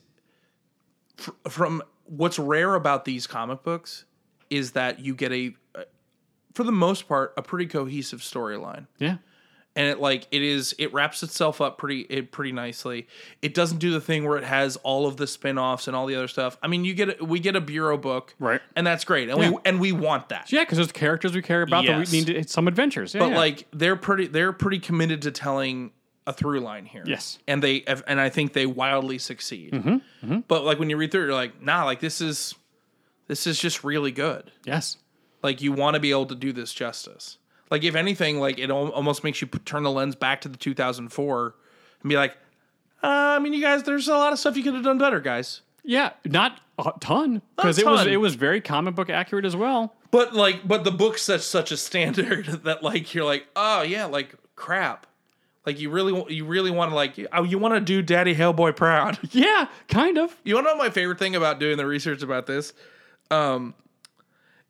fr- from what's rare about these comic books is that you get a, for the most part, a pretty cohesive storyline. Yeah. and it like it is it wraps itself up pretty it pretty nicely. It doesn't do the thing where it has all of the spin-offs and all the other stuff. I mean, you get a, we get a bureau book, Right. And that's great. And Yeah. we and we want that. Yeah, because there's characters we care about Yes. that we need to, some adventures. Yeah, But yeah. like they're pretty they're pretty committed to telling a through line here. Yes. And they and I think they wildly succeed. Mm-hmm. But like when you read through it, you're like, nah, like this is this is just really good. yes. Like you want to be able to do this justice. Like if anything, like it al- almost makes you put, turn the lens back to the 2004 and be like, uh, I mean, you guys, there's a lot of stuff you could have done better, guys. Yeah, not a ton because it was ton. it was very comic book accurate as well. But like, but the book's such such a standard that like you're like, oh yeah, like crap. Like you really you really want to like oh you want to do Daddy Hellboy proud. Yeah, kind of. You want to know my favorite thing about doing the research about this? Um,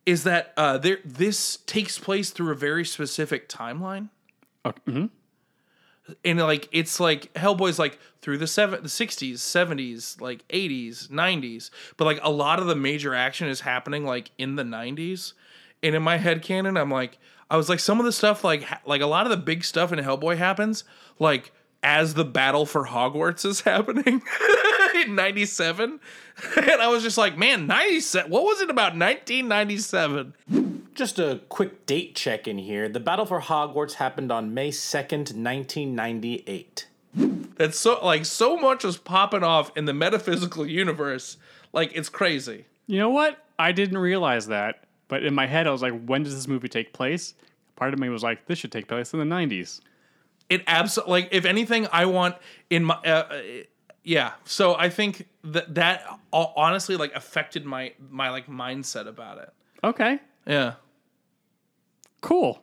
is that uh, there this takes place through a very specific timeline. Okay, mhm. and like it's like Hellboy's like through the seven the sixties, seventies, like eighties, nineties, but like a lot of the major action is happening like in the nineties. And in my head canon, I'm like, I was like, some of the stuff like ha- like a lot of the big stuff in Hellboy happens like as the battle for Hogwarts is happening in '97, and I was just like, man, '97. What was it about 1997? Just a quick date check in here. The Battle for Hogwarts happened on May 2nd, 1998. That's so like so much is popping off in the metaphysical universe. Like it's crazy. You know what? I didn't realize that, but in my head I was like, when does this movie take place? Part of me was like, this should take place in the '90s. It absolutely like if anything, I want in my uh, uh, yeah. So I think that that honestly like affected my my like mindset about it. Okay, Yeah. cool.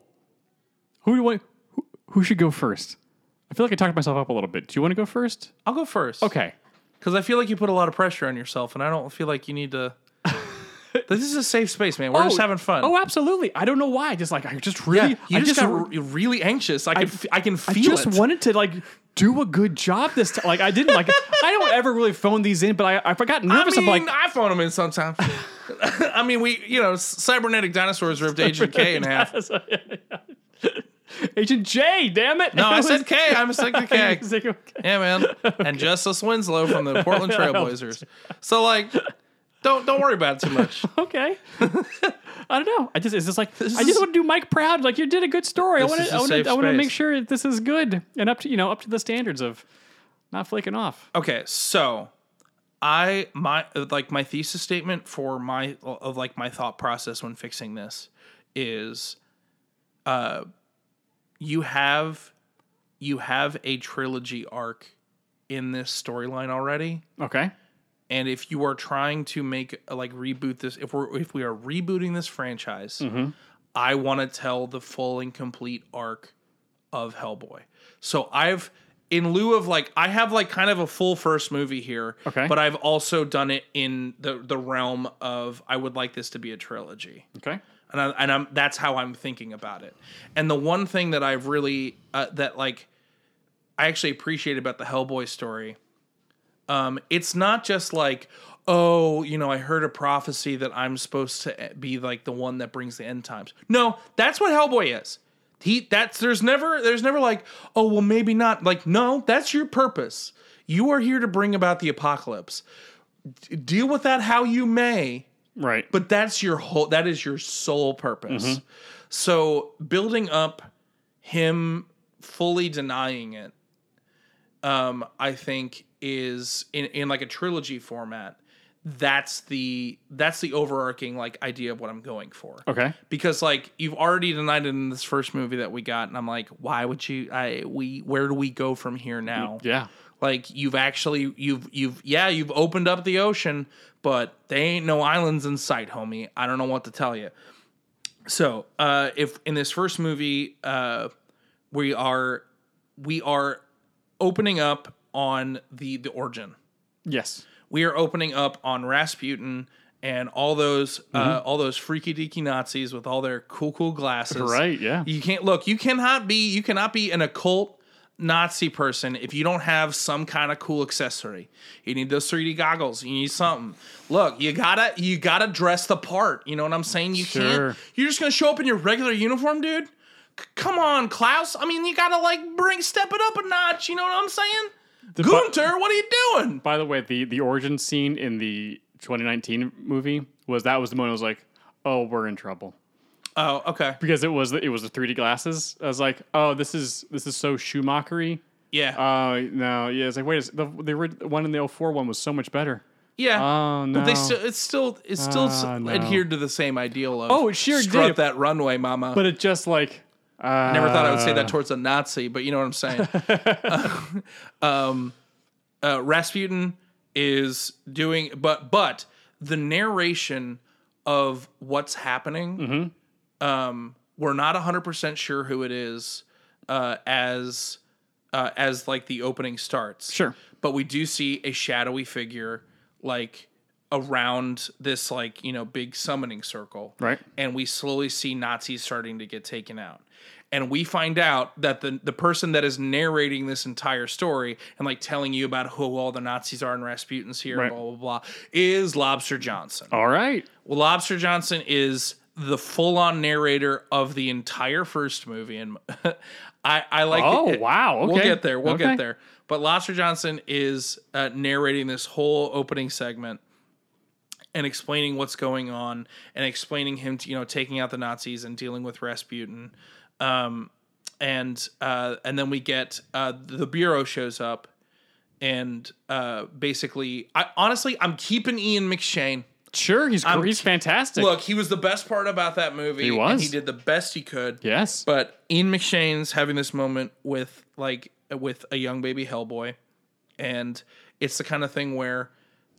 Who do you want? Who, who should go first? I feel like I talked myself up a little bit. Do you want to go first? I'll go first. Okay. Because I feel like you put a lot of pressure on yourself, and I don't feel like you need to. this is a safe space, man. We're just oh, having fun. Oh, absolutely. I don't know why. Just like I just really, yeah, you I just, just, got re- really anxious. I can, f- I can feel. I just it. wanted to like do a good job this time. Like I didn't like I don't ever really phone these in, but I I got I mean, I'm like I phone them in sometimes. I mean, we, you know, cybernetic dinosaurs ripped Agent K in half. Agent J, damn it. No, I said K. I mistaken K. Yeah, man. And Justise Winslow from the Portland Trailblazers. So, like, don't don't worry about it too much. okay. I don't know. I just it's just like I is- just want to do Mike proud. Like you did a good story. I This want is to a I want safe to I want to space. make sure that this is good and up to you know up to the standards of not flaking off. Okay, so I my like my thesis statement for my of like my thought process when fixing this is uh you have you have a trilogy arc in this storyline already Okay. And if you are trying to make like reboot this if we're if we are rebooting this franchise i want to tell the full and complete arc of hellboy so i've in lieu of like i have like kind of a full first movie here Okay. but i've also done it in the the realm of i would like this to be a trilogy Okay. and, I, and I'm that's how I'm thinking about it. And the one thing that I've really uh, that like I actually appreciate about the Hellboy story, um, it's not just like oh you know I heard a prophecy that I'm supposed to be like the one that brings the end times. No, that's what Hellboy is. He that's there's never there's never like oh well maybe not like no that's your purpose. You are here to bring about the apocalypse. D- deal with that how you may Right. but that's your whole that is your sole purpose so building up him fully denying it um i think is in in like a trilogy format that's the that's the overarching like idea of what i'm going for okay. because like you've already denied it in this first movie that we got and i'm like why would you i we where do we go from here now Yeah. like you've actually you've you've yeah you've opened up the ocean but they ain't no islands in sight homie i don't know what to tell you so uh if in this first movie uh we are we are opening up on the the origin Yes. we are opening up on Rasputin and all those uh, all those freaky deaky Nazis with all their cool cool glasses. Right, yeah. You can't look. You cannot be. You cannot be an occult Nazi person if you don't have some kind of cool accessory. You need those 3D goggles. You need something. Look, you gotta you gotta dress the part. You know what I'm saying? You Sure. can't. You're just gonna show up in your regular uniform, dude. C- come on, Klaus. I mean, you gotta like bring step it up a notch. You know what I'm saying? Gunter, what are you doing? By the way, the the origin scene in the 2019 movie was that was the moment I was like, oh, we're in trouble Oh, okay. because it was it was the 3D glasses. I was like, oh, this is this is so Schumachery. Yeah. Oh no, yeah. It's like wait, the the one in the 04 one was so much better. yeah. Oh no. But they still, it's still, it's still Ah, no. adhered to the same ideal of. Oh, it sure did. that runway, mama. but it just like uh, Never thought I would say that towards a Nazi, but you know what I'm saying. um, uh, Rasputin is doing, but but the narration of what's happening, Mm-hmm. um, we're not 100 percent sure who it is uh, as uh, as like the opening starts. Sure. but we do see a shadowy figure like around this like you know big summoning circle Right. and we slowly see nazis starting to get taken out and we find out that the the person that is narrating this entire story and like telling you about who all the nazis are and rasputin's here Right. blah blah blah is lobster johnson All right. well, Lobster Johnson is the full-on narrator of the entire first movie, and I, I like. Oh, it. wow, We'll get there. We'll Okay. get there. But Lobster Johnson is uh, narrating this whole opening segment and explaining what's going on and explaining him, to, you know, taking out the Nazis and dealing with Rasputin. Um, and uh, and then we get uh, the bureau shows up, and uh, basically, I honestly, I'm keeping Ian McShane. Sure, he's gr- he's fantastic. Look, he was the best part about that movie. He And was. he did the best he could. yes. But Ian McShane's having this moment with like with a young baby Hellboy, and it's the kind of thing where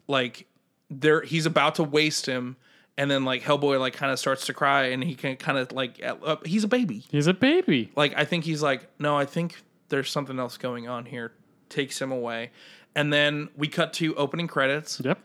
like there he's about to waste him, and then like Hellboy like kind of starts to cry, and he can kind of like uh, he's a baby. he's a baby. Like I think he's like, no, I think there's something else going on here. Takes him away, and then we cut to opening credits. Yep.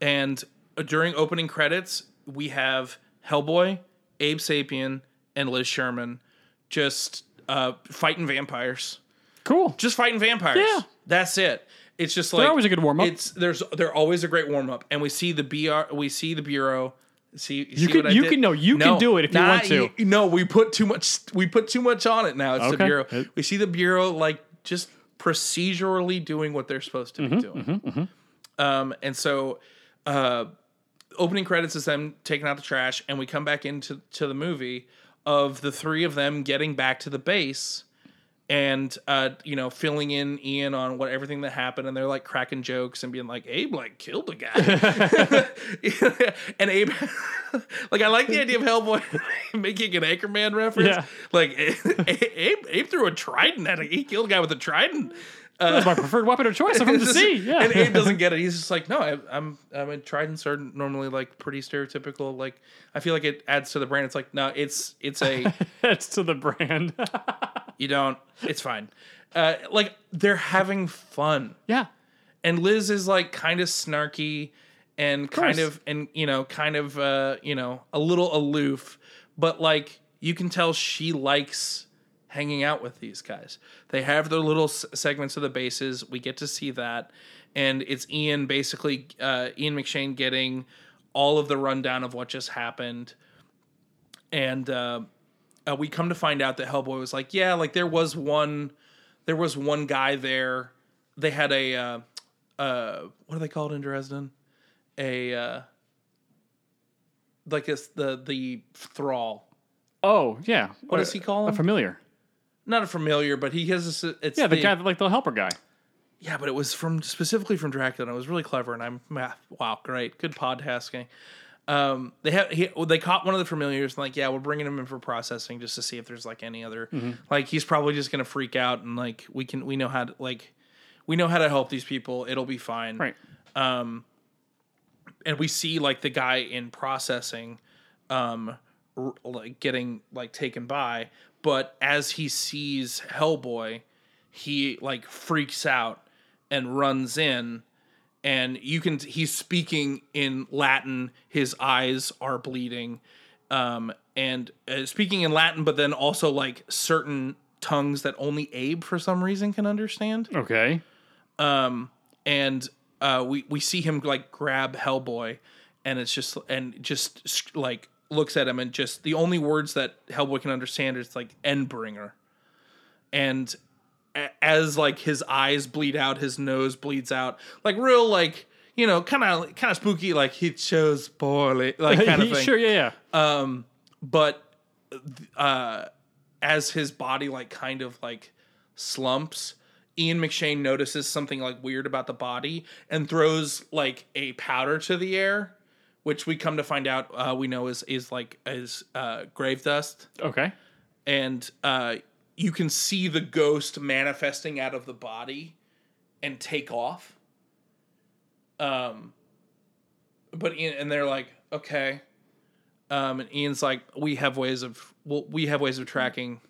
And uh, during opening credits, we have Hellboy, Abe Sapien, and Liz Sherman just uh, fighting vampires. Cool. just fighting vampires. Yeah. that's it. It's just like they're always a good warm-up. It's there's they're always a great warm up, and we see the BR, we see the bureau. See, you, see can- you did? can- no, you can do it if you want to. you- no, we put too much. We put too much on it now. It's the bureau. We see the bureau like just procedurally doing what they're supposed to Mm-hmm, be doing. Um, and so, uh, opening credits is them taking out the trash, and we come back into to the movie of the three of them getting back to the base and uh, you know, filling in Ian on what everything that happened, and they're like cracking jokes and being like, Abe like killed a guy, and Abe, like I like the idea of Hellboy making an Anchorman reference. Yeah. Like Abe, Abe threw a trident at it. He killed a guy with a trident. That's my preferred weapon of choice. I'm from the sea. Yeah. And Abe doesn't get it. He's just like, no, I, I'm, I mean, tridents are normally like pretty stereotypical. Like, I feel like it adds to the brand. It's like, no, it's, it's a, That's to the brand. You don't, it's fine. Uh, like they're having fun, yeah. and Liz is like kind of snarky and kind of, and you know, kind of, uh, you know, a little aloof, but like you can tell she likes hanging out with these guys. They have their little s- segments of the bases. We get to see that, and it's Ian basically, uh, Ian McShane getting all of the rundown of what just happened, and uh, uh, we come to find out that Hellboy was like, yeah, like there was one, there was one guy there. They had a, uh, uh, what are they called in Dresden? A, uh, like this, the the thrall. Oh, yeah. What does he call him? A familiar. Not a familiar, but he has this. It's Yeah, the, guy, like the helper guy. Yeah, but it was from specifically from Dracula. and It was really clever, and I'm ah, wow, great, good podcasting. Um, they have he, well, they caught one of the familiars and like, yeah, we're bringing him in for processing just to see if there's like any other Mm-hmm. like he's probably just gonna freak out and like we can we know how to like we know how to help these people. It'll be fine, Right. um and we see like the guy in processing um r- like getting like taken by but as he sees hellboy he like freaks out and runs in and you can he's speaking in latin his eyes are bleeding um and uh, speaking in latin but then also like certain tongues that only abe for some reason can understand Okay. and uh, we we see him like grab Hellboy, and it's just and just like looks at him and just the only words that Hellboy can understand is like Endbringer, and as like his eyes bleed out, his nose bleeds out, like real like you know kind of kind of spooky, like he chose poorly, like kind of thing sure, yeah, yeah. but uh as his body like kind of like slumps Ian McShane notices something like weird about the body and throws like a powder to the air which we come to find out uh, we know is is like is uh, grave dust okay. and uh, you can see the ghost manifesting out of the body and take off. Um, but Ian, and they're like, okay. Um, and Ian's like, we have ways of, well, we have ways of tracking.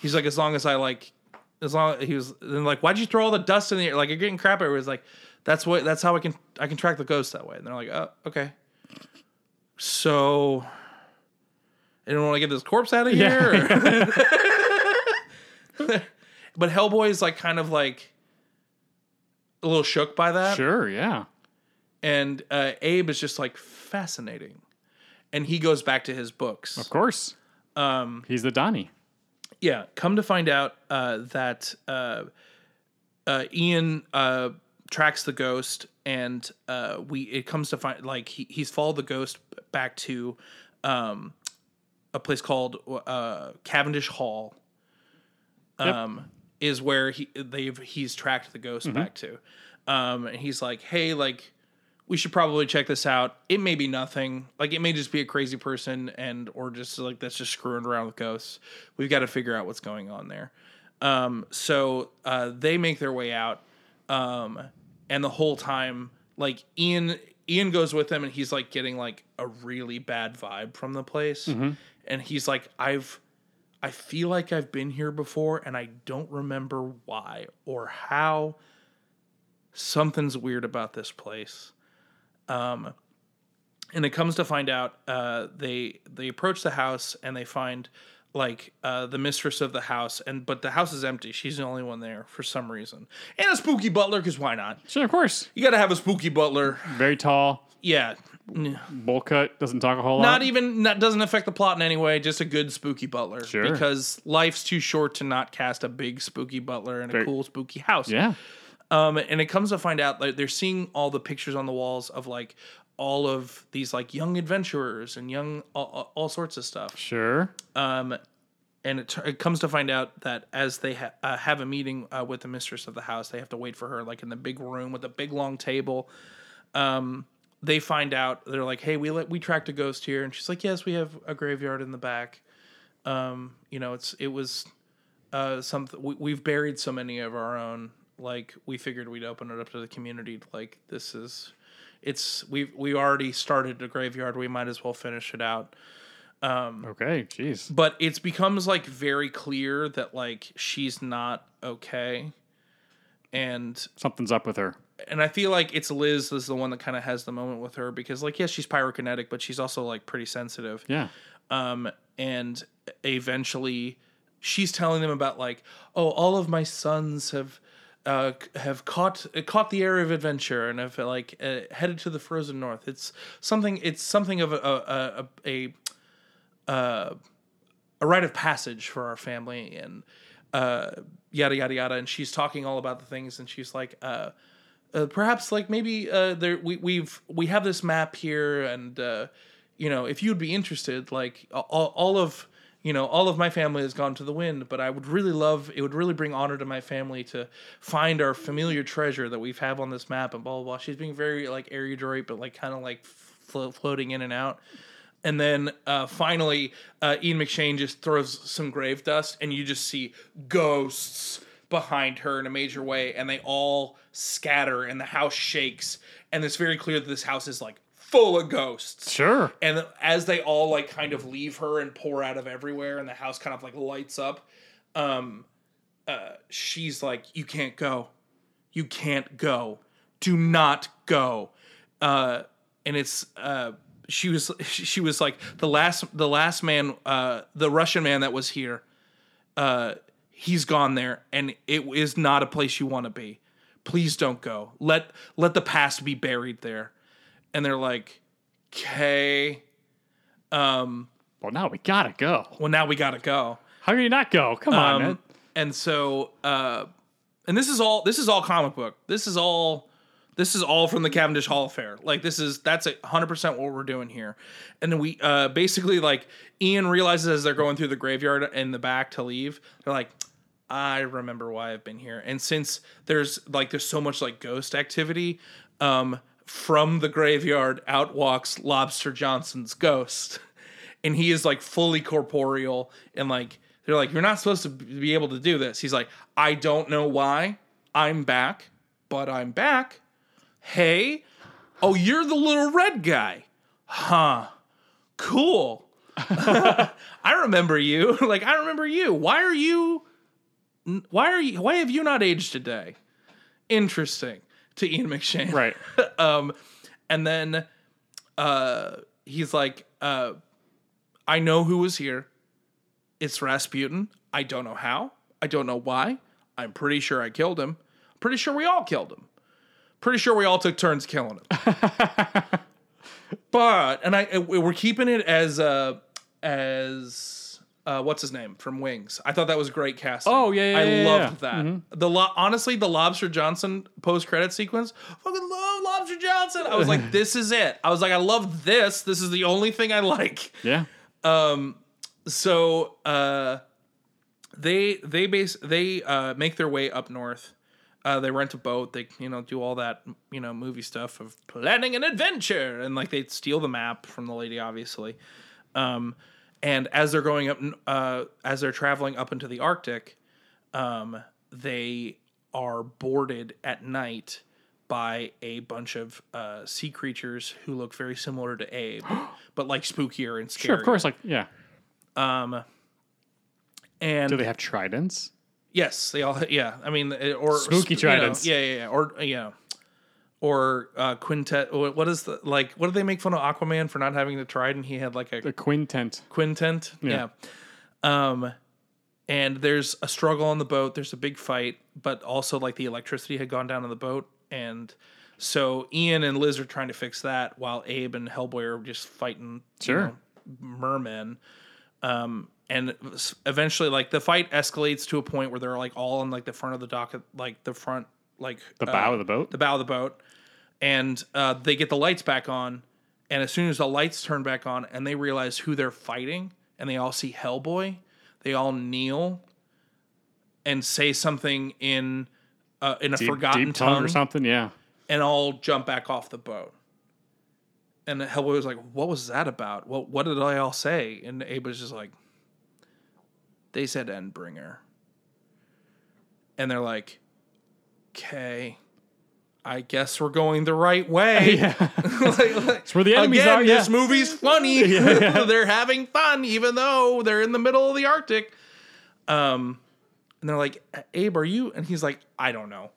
He's like, as long as I like, as long as he was, then like, why'd you throw all the dust in the air? Like, you're getting crap everywhere. It's like, that's what, that's how I can, I can track the ghost that way. And they're like, oh, okay. So, I don't want to get this corpse out of here. or- but Hellboy is like kind of like a little shook by that, Sure, yeah. and uh, Abe is just like fascinating, and he goes back to his books. Of course. Um, He's the Donnie. Yeah, come to find out uh, that uh, uh, Ian uh, tracks the ghost, and uh, we it comes to find like he, he's followed the ghost back to um, a place called uh, Cavendish Hall. Um, is where he they've he's tracked the ghost back to, um, and he's like, hey, like we should probably check this out. It may be nothing. Like it may just be a crazy person and or just like that's just screwing around with ghosts. We've got to figure out what's going on there. Um, so uh, they make their way out, um, and the whole time, like Ian Ian goes with them, and he's like getting like a really bad vibe from the place, and he's like, I've I feel like I've been here before, and I don't remember why or how. Something's weird about this place Um, and it comes to find out uh, they they approach the house and they find like uh, the mistress of the house, and but the house is empty. She's the only one there for some reason, and a spooky butler because why not? Sure, of course. You got to have a spooky butler. Very tall, Yeah, bowl cut, doesn't talk a whole lot. not even not doesn't affect the plot in any way. Just a good spooky butler. Sure. because life's too short to not cast a big spooky butler in a Very- cool spooky house. Yeah. Um, and it comes to find out that they're seeing all the pictures on the walls of like all of these like young adventurers and young all, all- all sorts of stuff. Sure. Um, and it, it comes to find out that as they ha- uh, have a meeting uh, with the mistress of the house, they have to wait for her like in the big room with a big long table. Um, they find out they're like, "Hey, we let we tracked a ghost here," and she's like, "Yes, we have a graveyard in the back. Um, you know, it's it was uh, something we, we've buried so many of our own. Like we figured we'd open it up to the community. Like this is, it's we've we already started a graveyard. We might as well finish it out." Okay. Jeez. but it becomes like very clear that like she's not okay and Something's up with her. And i feel like it's liz is the one that kind of has the moment with her because like yes she's pyrokinetic but she's also like pretty sensitive Yeah. um and eventually she's telling them about like oh all of my sons have uh, have caught caught the air of adventure and have like uh, headed to the frozen north. It's something. It's something of a a, a, a uh, a rite of passage for our family and uh, yada yada yada. And she's talking all about the things, and she's like, uh, uh, perhaps like maybe uh, there we we've we have this map here, and uh, you know if you'd be interested, like all, all of you know all of my family has gone to the wind, but I would really love it would really bring honor to my family to find our familiar treasure that we've have on this map and blah blah blah. She's being very like erudite, but like kind of like flo- floating in and out. And then uh, finally, uh, Ian McShane just throws some grave dust, and you just see ghosts behind her in a major way, and they all scatter, and the house shakes, and it's very clear that this house is like full of ghosts. Sure. And as they all like kind of leave her and pour out of everywhere, and the house kind of like lights up, um, uh, she's like, "You can't go, you can't go, do not go." Uh, and it's uh, she was she was like the last the last man, uh, the Russian man that was here. Uh, he's gone there, and it is not a place you want to be. Please don't go. Let let the past be buried there. And they're like, "Okay." Um, Well, now we gotta go. well, now we gotta go. How can you not go? Come on, Um, man. and so, uh, and this is all this is all comic book. This is all this is all from the Cavendish Hall affair. Like this is that's a hundred percent what we're doing here. And then we uh, basically like Ian realizes as they're going through the graveyard in the back to leave, they're like. I remember why I've been here. And since there's like there's so much like ghost activity, um, from the graveyard out walks Lobster Johnson's ghost. And he is like fully corporeal and like they're like, You're not supposed to be able to do this. He's like, I don't know why. I'm back, but I'm back. Hey, oh, you're the little red guy. Huh. Cool. I remember you. like, I remember you. Why are you why are you why have you not aged today? Interesting to Ian McShane. Right. um and then uh he's like uh I know who was here. It's Rasputin. I don't know how. I don't know why. I'm pretty sure I killed him. Pretty sure we all killed him. Pretty sure we all took turns killing him. but and I we're keeping it as uh as uh what's his name from Wings. I thought that was great casting. Oh, yeah, yeah, I yeah, loved yeah. that. The lo- honestly the Lobster Johnson post credit sequence. Fucking love Lobster Johnson. I was like, this is it. I was like, I love this. This is the only thing I like Yeah. Um. so uh they they base they uh make their way up north uh they rent a boat they you know do all that you know movie stuff of planning an adventure and like they steal the map from the lady obviously um and as they're going up uh as they're traveling up into the arctic um they are boarded at night by a bunch of uh, sea creatures who look very similar to Abe, but like spookier and scarier. Sure, of course. Like, yeah. Um, and Do they have tridents? yes, they all. Yeah, I mean, uh, or Spooky you know, tridents. yeah, yeah, yeah, or yeah, or uh, quindent. What is the like? What did they make fun of Aquaman for not having the trident? He had like a The quindent. quindent. Yeah. Yeah. Um, and there's a struggle on the boat. There's a big fight, but also like the electricity had gone down on the boat, and so Ian and Liz are trying to fix that, while Abe and Hellboy are just fighting you know, mermen. Um, and eventually, like the fight escalates to a point where they're like all on like the front of the dock, like the front, like The uh, bow of the boat. the bow of the boat, and uh, they get the lights back on. And as soon as the lights turn back on, and they realize who they're fighting, and they all see Hellboy, they all kneel and say something in uh, in a deep, forgotten deep tongue tongue, or something. Yeah. and all jump back off the boat. And Hellboy was like, "What was that about? What what did I all say?" And Abe was just like, "They said Endbringer." And they're like, "Okay, I guess we're going the right way." like, like, It's where the enemies again, are. Yeah. this movie's funny. they're having fun, even though they're in the middle of the Arctic. Um, and they're like, "Abe, are you?" And he's like, "I don't know."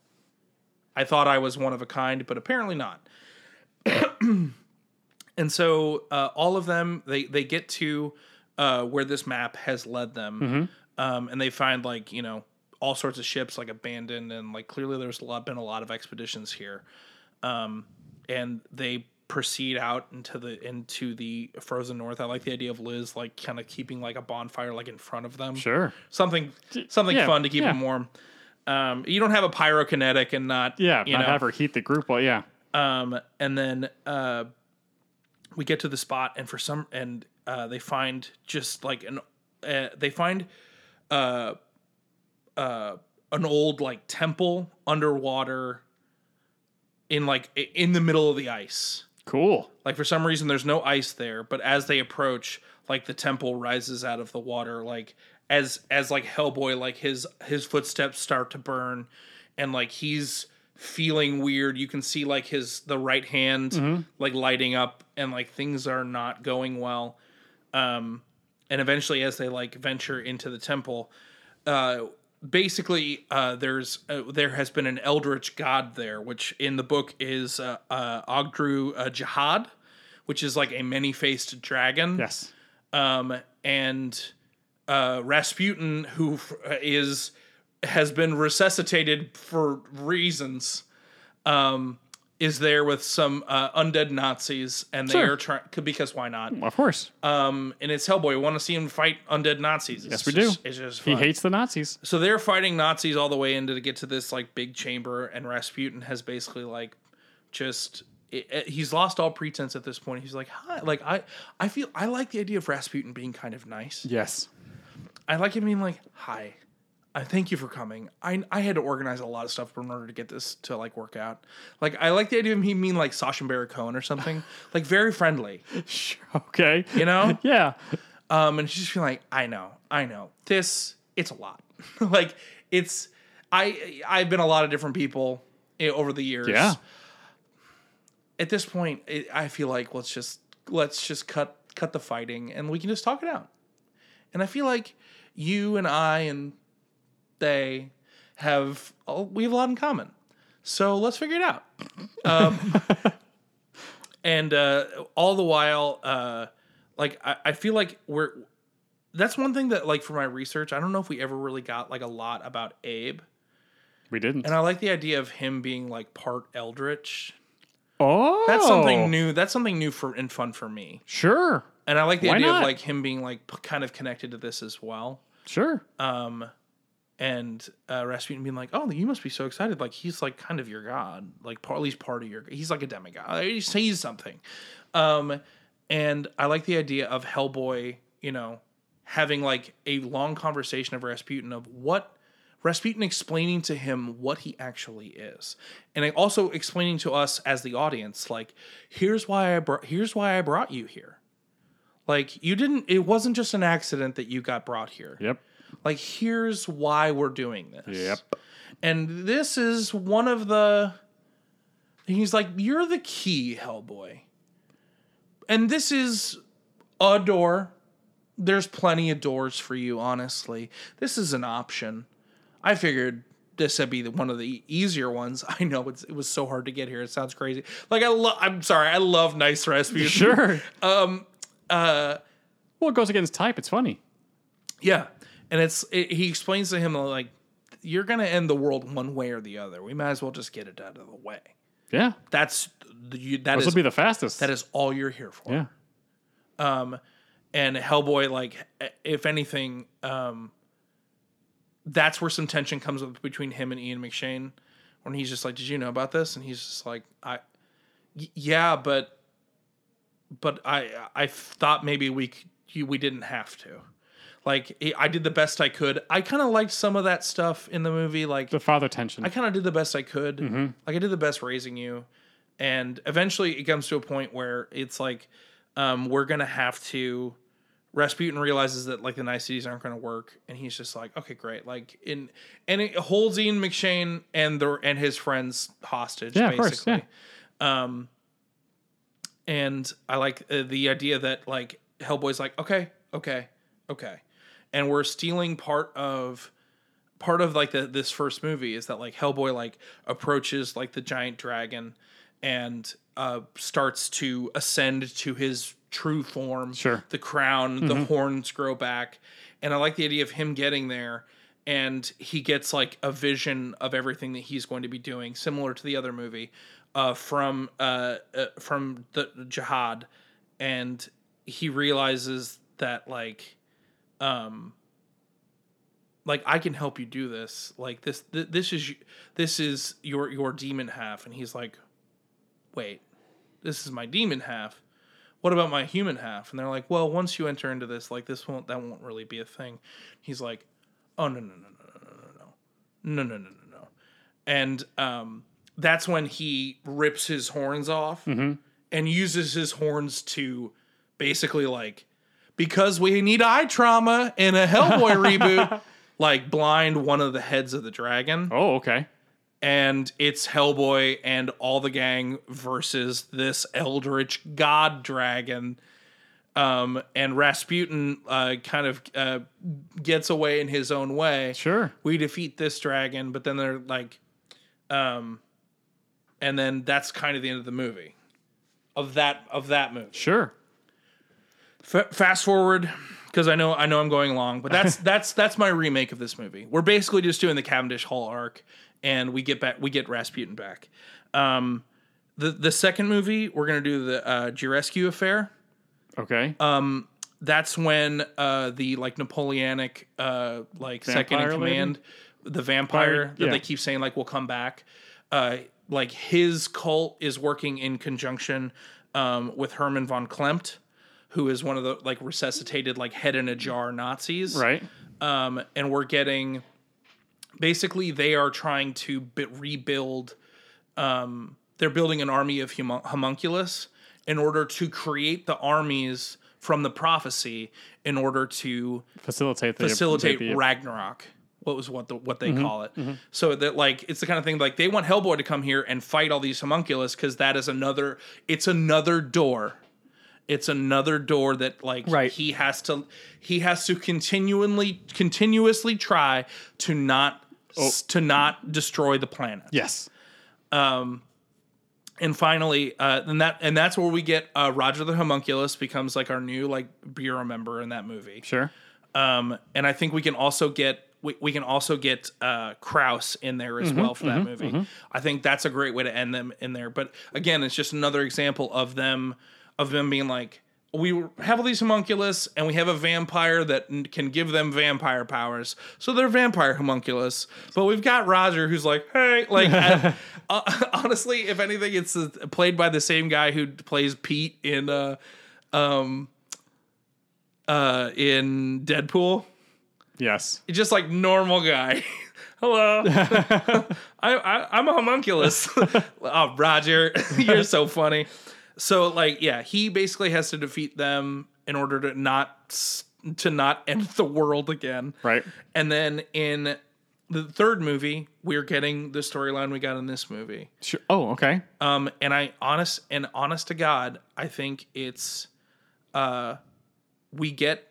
I thought I was one of a kind, but apparently not. and so uh, all of them they they get to uh, where this map has led them, um, and they find like you know all sorts of ships like abandoned and like clearly there's a lot been a lot of expeditions here, um, and they proceed out into the into the frozen north. I like the idea of Liz like kind of keeping like a bonfire like in front of them Sure. something something yeah, fun to keep yeah. them warm. Um, you don't have a pyrokinetic and not Yeah. you not know. have her heat the group. Well, yeah. Um, and then uh, we get to the spot, and for some, and uh, they find just like an uh, they find uh, uh, an old like temple underwater in like in the middle of the ice. Cool. Like for some reason, there's no ice there, but as they approach, like the temple rises out of the water, like as as like Hellboy, like his his footsteps start to burn, and like he's feeling weird. You can see like his the right hand like lighting up, and like things are not going well. Um, and eventually, as they like venture into the temple, uh, basically uh, there's uh, there has been an eldritch god there, which in the book is uh, uh, Ogdru uh, Jahad, which is like a many faced dragon. Yes. Um, and uh, Rasputin, who f- is has been resuscitated for reasons, um, is there with some uh, undead Nazis, and they Sure. are trying because why not? Of course. Um, and it's Hellboy. We want to see him fight undead Nazis. It's Yes, we just- do. It's just He hates the Nazis. So they're fighting Nazis all the way into to get to this like big chamber, and Rasputin has basically like just it, it- he's lost all pretense at this point. He's like, hi, like I I feel I like the idea of Rasputin being kind of nice. Yes. I like him being like, hi. I thank you for coming. I I had to organize a lot of stuff in order to get this to like work out. Like I like the idea of him being like Sacha Baron Cohen or something, like very friendly, Sure. Okay. you know. Yeah. Um, and she's just feeling like, I know, I know. This, it's a lot. like, it's, I, I've been a lot of different people eh, over the years. Yeah. At this point, it, I feel like let's just let's just cut cut the fighting and we can just talk it out. And I feel like you and I and they have oh, we have a lot in common. So let's figure it out. Um, and uh, all the while, uh, like I, I feel like we're that's one thing that like for my research, I don't know if we ever really got like a lot about Abe. We didn't. And I like the idea of him being like part Eldritch. oh. That's something new. That's something new for and fun for me. Sure. And I like the Why idea not? of like him being like p- kind of connected to this as well. Sure. Um, and uh, Rasputin being like, "Oh, you must be so excited! Like he's like kind of your god, like at least part of your. He's like a demigod. He's, he's something." Um, and I like the idea of Hellboy, you know, having like a long conversation of Rasputin of what Rasputin explaining to him what he actually is, and also explaining to us as the audience, like, here's why I brought, here's why I brought you here. Like you didn't. It wasn't just an accident that you got brought here Yep. Like here's why we're doing this Yep. and this is one of the he's like you're the key hellboy and this is a door there's plenty of doors for you honestly this is an option i figured this would be the, one of the easier ones i know it's, it was so hard to get here it sounds crazy like i love i'm sorry i love nice Rasputin. Sure. um uh well, it goes against type. It's funny. Yeah, and it's it, he explains to him like, "You're gonna end the world one way or the other. We might as well just get it out of the way." Yeah. That's you, that This is will be the fastest. that is all you're here for. Yeah. Um, and Hellboy, like, if anything, um, that's where some tension comes up between him and Ian McShane, when he's just like, "Did you know about this?" And he's just like, "I, y- yeah, but, but I, I thought maybe we c- you, we didn't have to." Like I did the best I could. I kind of liked some of that stuff in the movie. Like The father tension. I kind of did the best I could. Like I did the best raising you, and eventually it comes to a point where it's like um, we're gonna have to. Rasputin realizes that like the niceties aren't gonna work, and he's just like, okay, great. Like in and it holds Ian McShane and the and his friends hostage, Yeah, of course, basically. Um, and I like uh, the idea that like Hellboy's like, okay, okay, okay, and we're stealing part of part of like the this first movie is that like Hellboy like approaches like the giant dragon and uh starts to ascend to his true form. Sure. The crown, the horns grow back. And I like the idea of him getting there and he gets like a vision of everything that he's going to be doing, similar to the other movie, uh, from uh, uh from the Jahad, and he realizes that like like I can help you do this. Like this, th- this is this is your your demon half, and he's like, wait, this is my demon half. What about my human half? And they're like, well, once you enter into this, like this won't that won't really be a thing. He's like, oh no no no no no no no no no no no no, and um, that's when he rips his horns off and uses his horns to basically like because we need eye trauma in a Hellboy reboot, like blind one of the heads of the dragon. oh, okay. And it's Hellboy and all the gang versus this eldritch god dragon. Um, and Rasputin uh, kind of uh, gets away in his own way. Sure. We defeat this dragon, but then they're like, um, and then that's kind of the end of the movie. Of that of that movie. Sure. F- fast forward because I know I know I'm going long, but that's that's that's my remake of this movie. We're basically just doing the Cavendish Hall arc, and we get back we get Rasputin back. Um, the the second movie we're gonna do the uh, Giurescu affair. Okay. Um, That's when uh, the like Napoleonic uh, like second in Vampire lady? command, the vampire that yeah. they keep saying like will come back. Uh, like his cult is working in conjunction um, with Herman von Klempt, who is one of the like resuscitated like head in a jar Nazis. right. Um, and we're getting basically they are trying to rebuild. Um, they're building an army of homun- homunculus in order to create the armies from the prophecy in order to Facilitate the facilitate the- Ragnarok. What was what the what they call it? So that like it's the kind of thing like they want Hellboy to come here and fight all these homunculus because that is another it's another door. It's another door that like Right. he has to he has to continually continuously try to not s- to not destroy the planet. Yes. Um And finally, uh, and that and that's where we get uh, Roger the Homunculus becomes like our new like bureau member in that movie. Sure. Um, and I think we can also get we, we can also get uh, Krauss in there as well for that movie. I think that's a great way to end them in there. But again, it's just another example of them of them being like we have all these homunculus and we have a vampire that can give them vampire powers so they're vampire homunculus but we've got roger who's like hey like I- uh, honestly if anything it's uh, played by the same guy who plays pete in uh um uh in deadpool Yes. just like normal guy. Hello, I, I I'm a homunculus. oh, Roger, you're so funny. So like, yeah, he basically has to defeat them in order to not to not end the world again. Right. And then in the third movie, we're getting the storyline we got in this movie. Sure. Oh, okay. Um, and I honest and honest to God, I think it's uh we get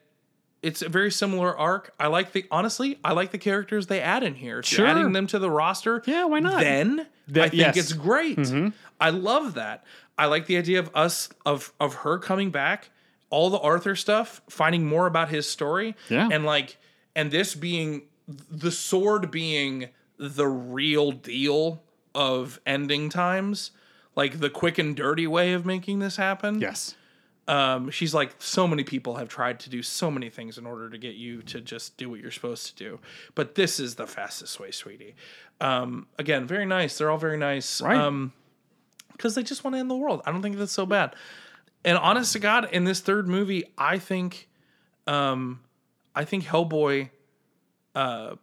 it's a very similar arc. I like the honestly, I like the characters they add in here. Sure. adding them to the roster, Yeah, why not? Then That- I think yes. Mm-hmm. it's great. I love that. I like the idea of us of of her coming back all the Arthur stuff, finding more about his story, Yeah. and like, and this being the sword being the real deal of ending times, like the quick and dirty way of making this happen. Yes. Um, she's like, so many people have tried to do so many things in order to get you to just do what you're supposed to do, but this is the fastest way, sweetie. Um, again, very nice. They're all very nice. Right. Um, because they just want to end the world. I don't think that's so bad. And honest to God, in this third movie, I think, um, I think Hellboy, uh,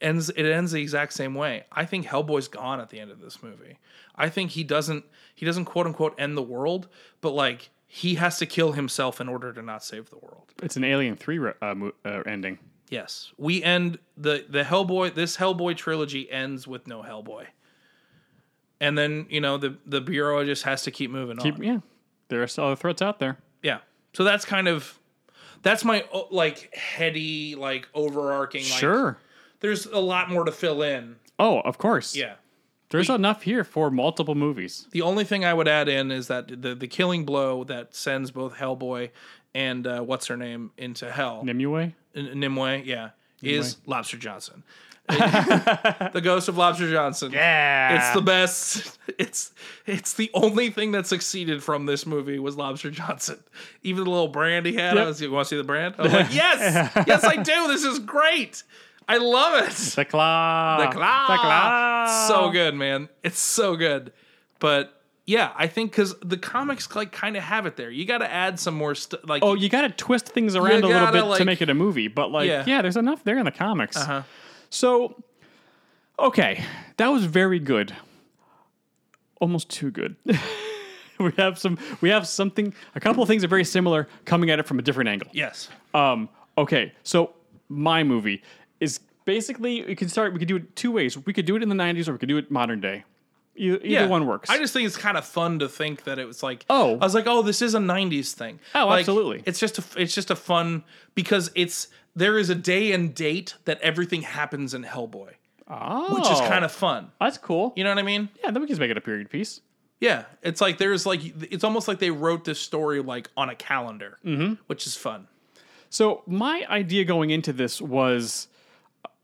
ends it ends the exact same way. I think Hellboy's gone at the end of this movie. I think he doesn't he doesn't quote unquote end the world, but like he has to kill himself in order to not save the world. It's an Alien 3 uh, uh, ending. Yes, we end the the Hellboy. This Hellboy trilogy ends with no Hellboy, and then you know the the bureau just has to keep moving Keep, on. yeah. There are still other threats out there. Yeah, so that's kind of that's my like heady like overarching. Like, Sure. there's a lot more to fill in. Oh, of course. Yeah. There's enough here for multiple movies. The only thing I would add in is that the the killing blow that sends both Hellboy and uh, what's her name into hell, Nimue? N- Nimue, yeah, is Lobster Johnson, the ghost of Lobster Johnson. Yeah. It's the best. It's it's the only thing that succeeded from this movie was Lobster Johnson. Even the little brand he had. I Yep. was, you want to see the brand? I was like, yes, yes, I do. This is great. I love it. the claw. The claw. The claw. So good, man. It's so good. But yeah, I think because the comics like kind of have it there. You got to add some more stuff. Like, Oh, you got to twist things around a little bit to make it a movie, but like, Yeah. yeah, there's enough there in the comics. uh-huh. So, okay, that was very good. Almost too good. we have some. We have something. A couple of things are very similar, coming at it from a different angle. yes, Um. Okay. So my movie is basically we can start. We could do it two ways. We could do it in the '90s, or we could do it modern day. Either, yeah, one works. I just think it's kind of fun to think that it was like, Oh. I was like, oh, this is a '90s thing. Oh, Like, absolutely. It's just a, it's just a fun because it's there is a day and date that everything happens in Hellboy, oh, which is kind of fun. that's cool. You know what I mean? yeah, then we can just make it a period piece. Yeah, it's like there's like it's almost like they wrote this story like on a calendar, Mm-hmm. which is fun. So my idea going into this was,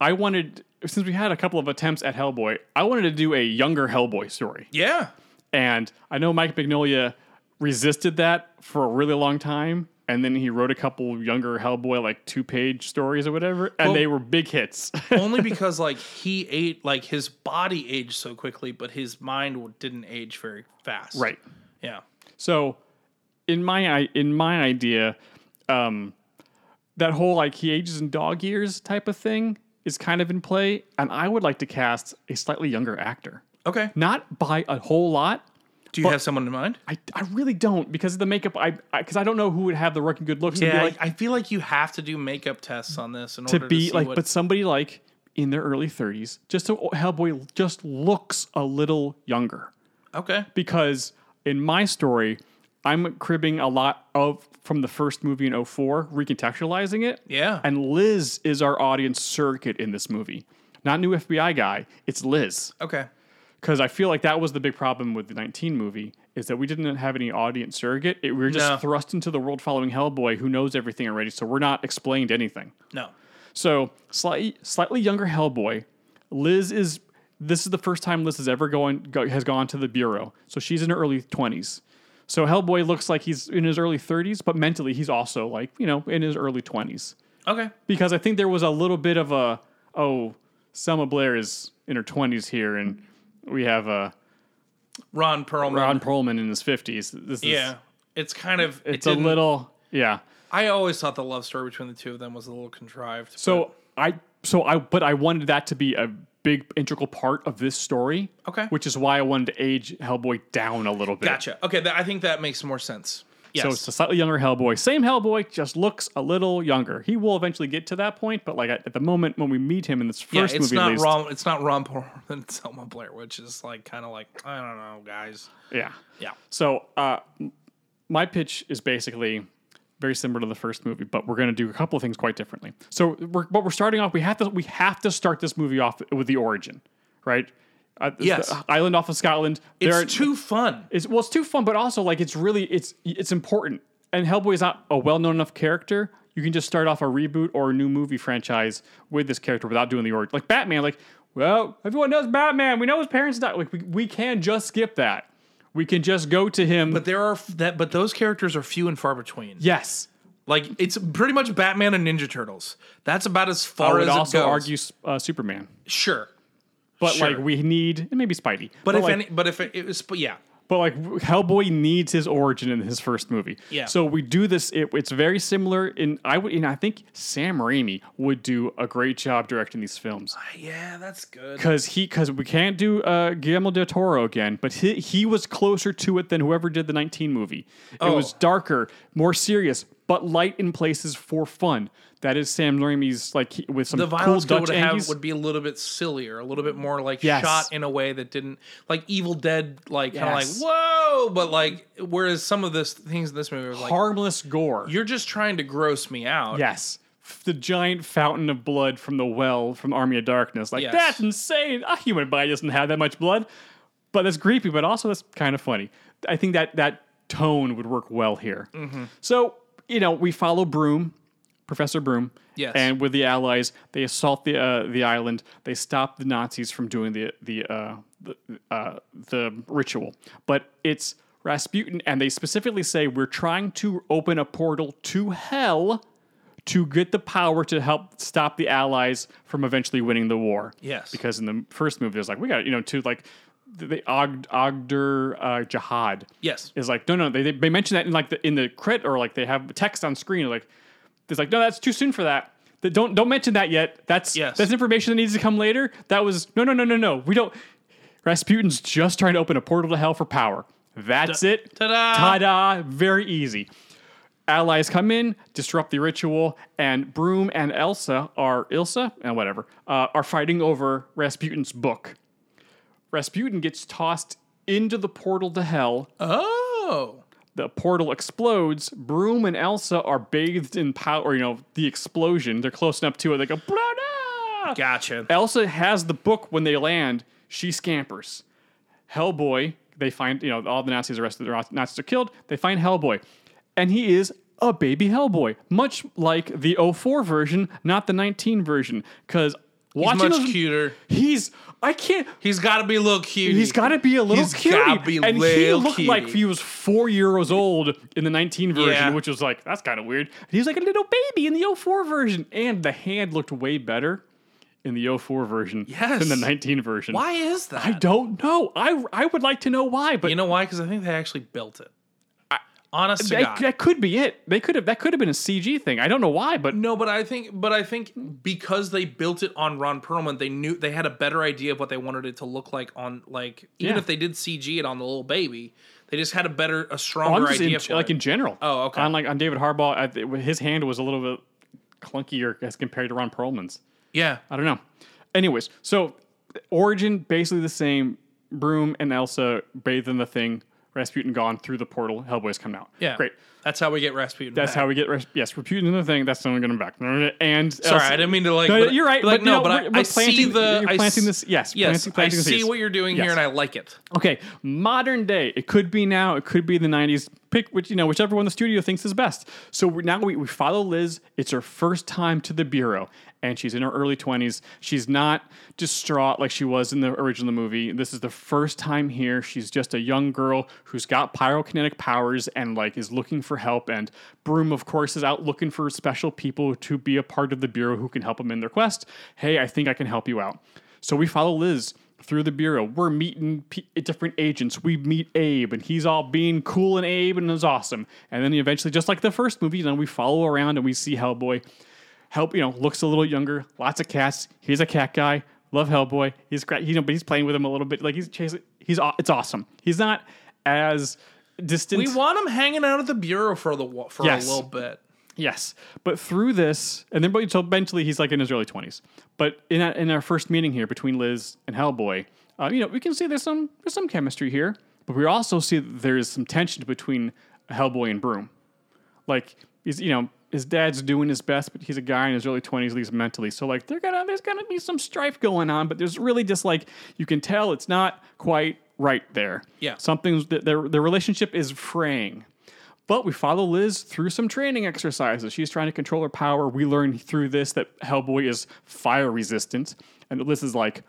I wanted since we had a couple of attempts at Hellboy, I wanted to do a younger Hellboy story, Yeah, and I know Mike Mignola resisted that for a really long time, and then he wrote a couple younger Hellboy like two page stories or whatever, and Well- they were big hits. only because like he ate like his body aged so quickly, but his mind didn't age very fast. right. Yeah. So, in my in my idea, um, that whole like he ages in dog years type of thing is kind of in play, and I would like to cast a slightly younger actor, Okay. not by a whole lot. Do you have someone in mind? I, I really don't because of the makeup. I because I, don't know who would have the working good looks. Yeah, like, I feel like you have to do makeup tests on this in to order be to like, but somebody like in their early thirties, just so Hellboy just looks a little younger. okay. because in my story, I'm cribbing a lot of from the first movie in 04, recontextualizing it. Yeah. And Liz is our audience surrogate in this movie. Not new FBI guy, it's Liz. Okay. Because I feel like that was the big problem with the 19 movie, is that we didn't have any audience surrogate. It, we were just No. thrust into the world following Hellboy who knows everything already, so we're not explained anything. No. So slightly slightly younger Hellboy. Liz is this is the first time Liz has ever going go, has gone to the bureau. So she's in her early twenties. So Hellboy looks like he's in his early thirties, but mentally he's also like you know in his early twenties. Okay. Because I think there was a little bit of a oh Selma Blair is in her twenties here, and we have uh, Ron Perlman. Ron Perlman in his fifties. This is yeah. It's kind of it it's a little yeah. I always thought the love story between the two of them was a little contrived. So I so I but I wanted that to be a big integral part of this story. Okay. Which is why I wanted to age Hellboy down a little bit. Gotcha. Okay, that, I think that makes more sense. Yes. So it's a slightly younger Hellboy. Same Hellboy, just looks a little younger. He will eventually get to that point, but like at, at the moment when we meet him in this yeah, first it's movie, at not least, Ron. It's not Ron Perlman. It's Selma Blair, which is like kind of like I don't know, guys. Yeah. Yeah. So uh, my pitch is basically very similar to the first movie, but we're going to do a couple of things quite differently. So we're, but we're starting off. We have to we have to start this movie off with the origin, right? Uh, Yes. island off of Scotland. It's are- too fun. It's well, it's too fun, but also like it's really it's it's important. and Hellboy is not a well known enough character. You can just start off a reboot or a new movie franchise with this character without doing the origin. Like Batman, like, well, everyone knows Batman. We know his parents died. Like, we, we can just skip that. We can just go to him. But there are f- that, but those characters are few and far between. yes. Like it's pretty much Batman and Ninja Turtles. That's about as I far would as also it goes. argue uh, Superman. sure, But Sure. like we need and maybe Spidey. but, if like, any, but if it, it was, but yeah, But like Hellboy needs his origin in his first movie. Yeah. So we do this. It, it's very similar. In I would, and I think Sam Raimi would do a great job directing these films yeah, that's good. because he because we can't do uh, Guillermo del Toro again, but he he was closer to it than whoever did the 19 movie. It was Oh. darker, more serious, but light in places for fun. That is Sam Raimi's like he- with some The cool violence code Dutch would have would be a little bit sillier, a little bit more like Yes. shot in a way that didn't like Evil Dead, like kind of like whoa, but like whereas some of this things in this movie was like harmless gore. you're just trying to gross me out. Yes. The giant fountain of blood from the well from Army of Darkness. Like, Yes. that's insane. A human body doesn't have that much blood. But that's creepy, but also that's kind of funny. I think that that tone would work well here. Mm-hmm. So, you know, we follow Broom, Professor Broom. Yes. And with the Allies, they assault the uh, the island. They stop the Nazis from doing the the uh, the, uh, the ritual. But it's Rasputin, and they specifically say we're trying to open a portal to hell to get the power to help stop the Allies from eventually winning the war. Yes. Because in the first movie, there's like we got you know to like the, Og- Ogder uh, Jahad Yes. is like no no they, they mention that in like the in the crit or like they have text on screen like it's like no that's too soon for that. Th- Don't don't mention that yet. That's Yes. that's information that needs to come later. That was no no no no no. We don't. Rasputin's just trying to open a portal to hell for power. That's it. ta-da. Ta-da! Very easy. Allies come in, disrupt the ritual, and Broom and Elsa are Ilsa and whatever uh, are fighting over Rasputin's book. Rasputin gets tossed into the portal to hell. Oh. The portal explodes. Broom and Elsa are bathed in power. You know the explosion. They're close enough to it. They go. "Blah-da!" Gotcha. Elsa has the book when they land. She scampers. Hellboy, they find, you know, all the Nazis arrested, the Nazis are killed. They find Hellboy. And he is a baby Hellboy, much like the 04 version, not the 19 version. Because He's watching much those- cuter. He's, I can't, He's got to be a little cute. He's got to be a little He's be and he looked like he was four years old in the 19 version, Yeah. which was like, that's kind of weird. He was like a little baby in the 04 version. And the hand looked way better in the 04 version Yes. than the 19 version. Why is that? I don't know. I, I would like to know why, but You know why? Because I think they actually built it. Honest to that, God. that could be it. They could have that could have been a CG thing. I don't know why, but No, but I think, but I think because they built it on Ron Perlman, they knew they had a better idea of what they wanted it to look like on, like even Yeah. if they did CG it on the little baby, they just had a better, a Oh, I'm stronger just idea in, for like it. in general. Oh, okay. On like on David Harbour, I, th- his hand was a little bit clunkier as compared to Ron Perlman's. yeah, I don't know. Anyways, so origin basically the same. Broom and Elsa bathed in the thing. Rasputin gone through the portal. Hellboy's come out. yeah, great. That's how we get Rasputin. That's back. how we get Ras- yes, Rasputin in the thing. That's how we get him back. And Sorry, I didn't mean to like. No, but- you're right. but, but no, no, but I, I see planting- the. You're I planting s- this. Yes, Yes, planting, planting I see what you're doing Yes. here, and I like it. Okay, modern day. It could be now. It could be the '90s. Pick which you know, whichever one the studio thinks is best. So now we, we follow Liz. It's her first time to the bureau, and she's in her early 20s. She's not distraught like she was in the original movie. This is the first time here. She's just a young girl who's got pyrokinetic powers and like is looking for help. And Broom, of course, is out looking for special people to be a part of the bureau who can help them in their quest. Hey, I think I can help you out. So we follow Liz through the bureau. We're meeting p- different agents. We meet Abe, and he's all being cool and Abe, and it's awesome. And then eventually, just like the first movie, then we follow around and we see Hellboy. Help, you know, looks a little younger. Lots of cats. He's a cat guy. Love Hellboy. He's great. You know, but he's playing with him a little bit. Like he's chasing. He's it's awesome. He's not as distant. We want him hanging out at the bureau for the for Yes. a little bit. Yes, but through this, and then but so eventually he's like in his early twenties. But in our, in our first meeting here between Liz and Hellboy, uh, you know, we can see there's some there's some chemistry here, but we also see that there's some tension between Hellboy and Broom. Like he's you know his dad's doing his best, but he's a guy in his early twenties, at least mentally. So like they're gonna there's gonna be some strife going on, but there's really just like you can tell it's not quite right there. Yeah. something's their their relationship is fraying. But we follow Liz through some training exercises. She's trying to control her power. We learn through this that Hellboy is fire resistant, and Liz is like,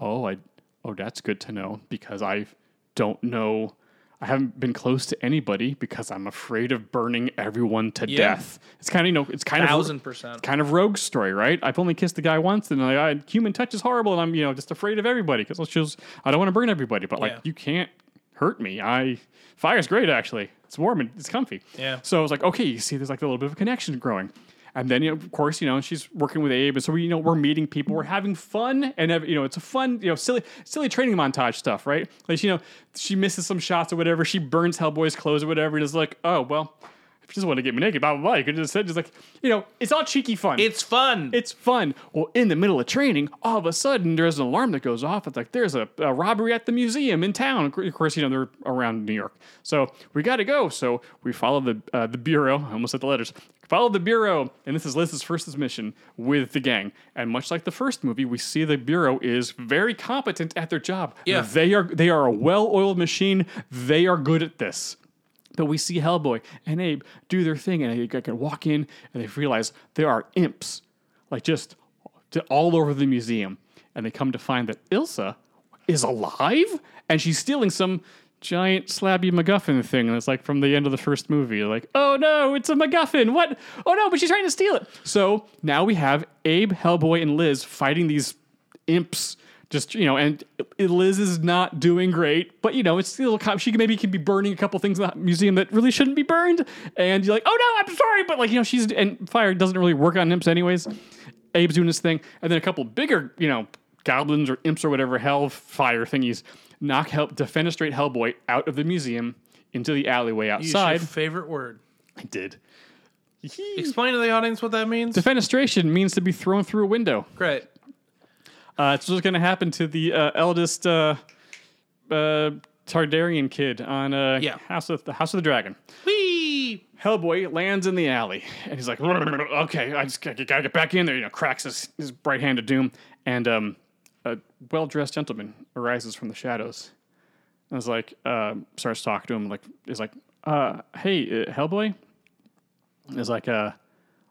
"Oh, I, oh, that's good to know because I don't know." I haven't been close to anybody because I'm afraid of burning everyone to death. It's kind of you know, it's kind Thousand of percent. kind of rogue story, right? I've only kissed the guy once, and like, I, human touch is horrible, and I'm you know just afraid of everybody because it's just I don't want to burn everybody, but like Yeah. you can't hurt me. I fire's great actually. It's warm and it's comfy. Yeah. So I was like, okay, you see, there's like a little bit of a connection growing. And then, you know, of course, you know, she's working with Abe, and so we, you know, we're meeting people, we're having fun, and you know, it's a fun, you know, silly, silly training montage stuff, right? Like, you know, she misses some shots or whatever, she burns Hellboy's clothes or whatever, and is like, oh well, you just want to get me naked, blah blah blah, you could just say, just like, you know, it's all cheeky fun. It's fun. It's fun. Well, in the middle of training, all of a sudden there's an alarm that goes off. It's like there's a, a robbery at the museum in town. Of course, you know they're around New York, so we got to go. So we follow the uh, the bureau. I almost said the letters. Follow the bureau, and this is Liz's first mission with the gang. And much like the first movie, we see the bureau is very competent at their job. Yeah. they are they are a well-oiled machine. They are good at this. But we see Hellboy and Abe do their thing, and they can walk in and they realize there are imps, like just all over the museum. And they come to find that Ilsa is alive and she's stealing some giant slabby MacGuffin thing. And it's like from the end of the first movie, like, oh no, it's a MacGuffin. What? Oh no, but she's trying to steal it. So now we have Abe, Hellboy, and Liz fighting these imps just you know, and Liz is not doing great, but you know, it's still she maybe can be burning a couple things in the museum that really shouldn't be burned, and you're like, oh no, I'm sorry, but like you know, she's and fire doesn't really work on imps anyways. Abe's doing his thing, and then a couple bigger you know goblins or imps or whatever hell fire thingies knock help defenestrate Hellboy out of the museum into the alleyway outside. favorite word. I did. Explain to the audience what that means. Defenestration means to be thrown through a window. Great. Uh, it's what's going to happen to the uh, eldest uh, uh, Targaryen kid on uh, Yeah. House of the House of the Dragon. Whee! Hellboy lands in the alley, and he's like, "Okay, I just gotta, gotta get back in there." You know, cracks his, his bright hand of doom, and um, a well-dressed gentleman arises from the shadows, and is like, uh, starts talking to him, like, is like, uh, "Hey, uh, Hellboy," is like, uh,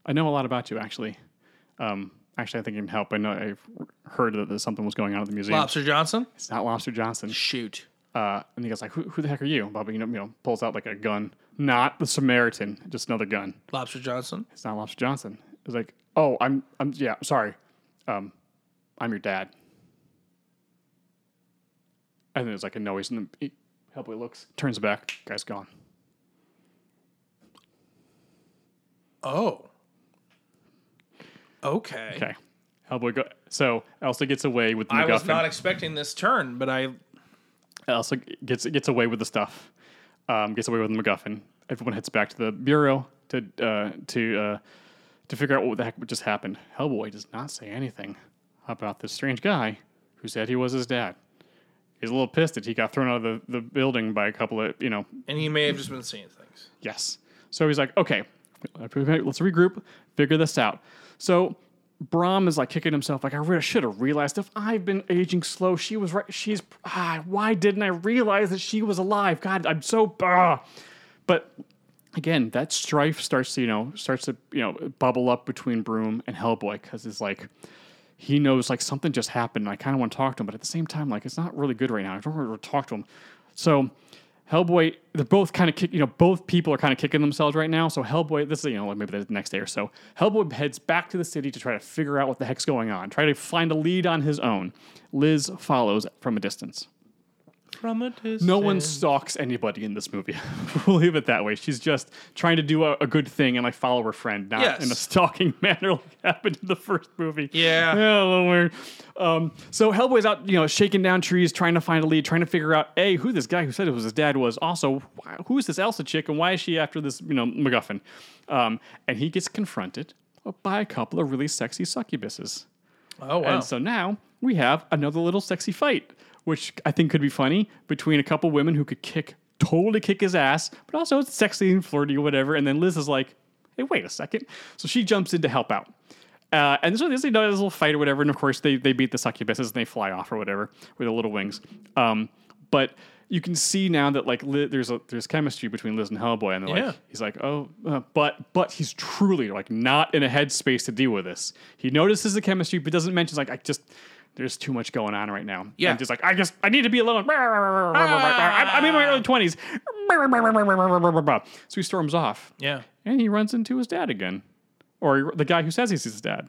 "I know a lot about you, actually." Um, actually, I think you can help. I know I've heard that there's something was going on at the museum. Lobster Johnson. It's not Lobster Johnson. Shoot. Uh, and he goes like, who, "Who the heck are you?" Bobby, you know, you know, pulls out like a gun, not the Samaritan, just another gun. Lobster Johnson. It's not Lobster Johnson. It's like, "Oh, I'm, I'm, yeah, sorry, um, I'm your dad." And then there's like a noise, and then he, Hellboy looks, turns back, guy's gone. Oh. Okay. Okay, Hellboy go. So Elsa gets away with the I was not expecting this turn, but I Elsa gets gets away with the stuff. Um, gets away with the MacGuffin. Everyone heads back to the bureau to uh, to uh, to figure out what the heck just happened. Hellboy does not say anything about this strange guy who said he was his dad. He's a little pissed that he got thrown out of the, the building by a couple of you know and he may have just been seeing things. Yes. So he's like, okay, let's regroup, figure this out. So Broom is like kicking himself, like, I really should have realized if I've been aging slow, she was right. She's, ah, why didn't I realize that she was alive? God, I'm so, ah. But again, that strife starts to, you know, starts to, you know, bubble up between Broom and Hellboy because it's like, he knows like something just happened. And I kind of want to talk to him, but at the same time, like it's not really good right now. I don't want to talk to him. So Hellboy, they're both kind of kick, you know, both people are kind of kicking themselves right now. So Hellboy, this is you know like maybe the next day or so. Hellboy heads back to the city to try to figure out what the heck's going on, try to find a lead on his own. Liz follows from a distance. From a distance. No one stalks anybody in this movie. we'll leave it that way. She's just trying to do a, a good thing and like follow her friend, not Yes. in a stalking manner like happened in the first movie. Yeah. Yeah, a little weird. Um, so Hellboy's out, you know, shaking down trees, trying to find a lead, trying to figure out a who this guy who said it was his dad was. Also, why, who is this Elsa chick and why is she after this, you know, MacGuffin? Um, and he gets confronted by a couple of really sexy succubuses. Oh wow. And so now we have another little sexy fight, which I think could be funny between a couple women who could kick, totally kick his ass, but also it's sexy and flirty or whatever. And then Liz is like, hey, wait a second. So she jumps in to help out. Uh, and so there's you know, this little fight or whatever. And of course, they, they beat the succubuses and they fly off or whatever with their little wings. Um, but you can see now that like Li- there's a there's chemistry between Liz and Hellboy, and they're Yeah. like he's like oh, uh, but but he's truly like not in a headspace to deal with this. He notices the chemistry, but doesn't mention like I just. There's too much going on right now. Yeah. And just like, I just, I need to be alone. I'm I'm in my early 20s. So he storms off Yeah. and he runs into his dad again, or the guy who says he's his dad.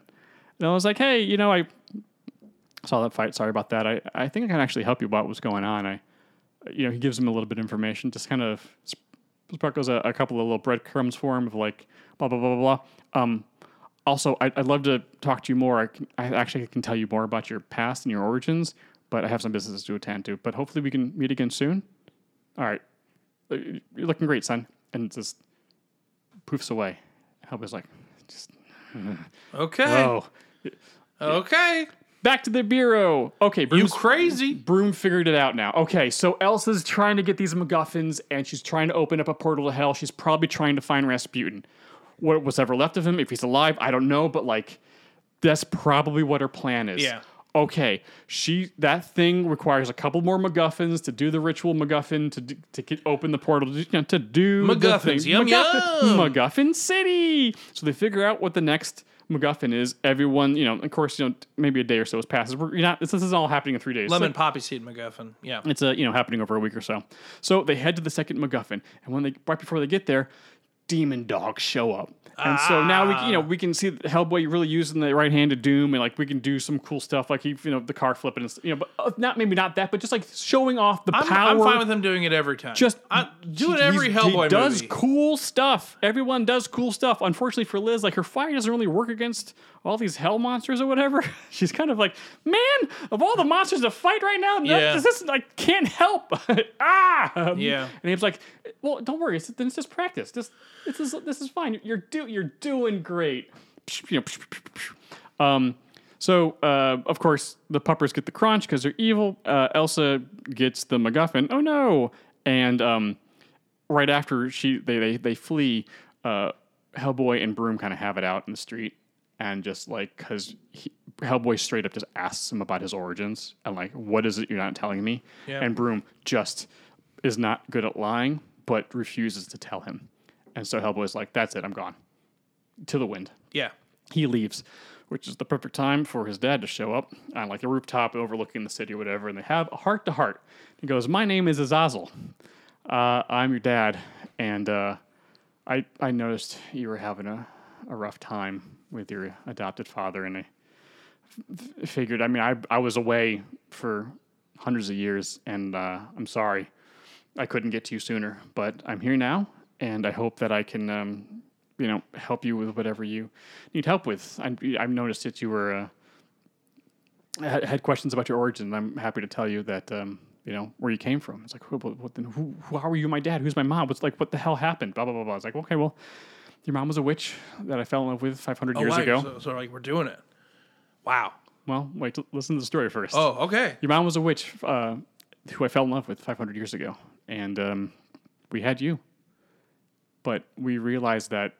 And I was like, hey, you know, I saw that fight. Sorry about that. I, I think I can actually help you about what's going on. I, you know, he gives him a little bit of information, just kind of sp- sparkles a, a couple of little breadcrumbs for him of like blah blah blah blah blah. Um, also, I, I'd love to talk to you more. I, can, I actually can tell you more about your past and your origins, but I have some business to attend to. But hopefully, we can meet again soon. All right, Uh, you're looking great, son. And just poofs away. Help is like, just Okay. oh. Okay. Back to the bureau. Okay, You crazy. Broom figured it out now. Okay, so Elsa's trying to get these MacGuffins, and she's trying to open up a portal to hell. She's probably trying to find Rasputin. What was ever left of him? If he's alive, I don't know, but like, that's probably what her plan is. Yeah. Okay, she that thing requires a couple more MacGuffins to do the ritual MacGuffin to do, to get open the portal to, to do the MacGuffins, yum, MacGuffin, yum. MacGuffin City. So they figure out what the next MacGuffin is. Everyone, you know, of course, you know, maybe a day or so has passed. We're, you're not, this, this is all happening in three days. Lemon So- poppy seed MacGuffin. Yeah. it's a you know happening over a week or so. So they head to the second MacGuffin, and when they right before they get there, demon dogs show up. And so now we you know we can see Hellboy really using the right hand of Doom, and like we can do some cool stuff like he you know the car flipping, and, you know, but uh, not maybe not that, but just like showing off the I'm, power. I'm fine with him doing it every time. just I, do it every Hellboy He does movie. cool stuff. Everyone does cool stuff. Unfortunately for Liz, like her fire doesn't really work against all these hell monsters or whatever. She's kind of like, man, of all the monsters to fight right now, Yeah. this is like can't help. ah, Yeah. And he's like, well, don't worry. It's, then it's just practice. This this is this is fine. You're do you're doing great. Um, so uh, of course the puppers get the crunch because they're evil. Uh, Elsa gets the MacGuffin. Oh no! And um, right after she they they, they flee, uh, Hellboy and Broom kind of have it out in the street, and just like because Hellboy straight up just asks him about his origins and like what is it you're not telling me? Yeah. And Broom just is not good at lying, but refuses to tell him. And so Hellboy's like, "That's it, I'm gone." To the wind Yeah. he leaves, which is the perfect time for his dad to show up on like a rooftop overlooking the city or whatever, and they have a heart to heart. He goes, "My name is Azazel. Uh, I'm your dad, and uh, I I noticed you were having a, a rough time with your adopted father, and I f- figured. I mean, I I was away for hundreds of years, and uh, I'm sorry I couldn't get to you sooner, but I'm here now, and I hope that I can." Um, you know, help you with whatever you need help with. I, I've noticed that you were uh, had, had questions about your origin. I'm happy to tell you that um, you know where you came from. It's like, who, what, then who, who, how are you, my dad? Who's my mom? What's like, what the hell happened? Blah blah blah blah. I was like, okay, well, your mom was a witch that I fell in love with 500 years Oh, wow, ago. So, so like we're doing it. Wow. well, wait, listen to the story first. Oh, okay. Your mom was a witch uh, who I fell in love with 500 years ago, and um, we had you. But we realized that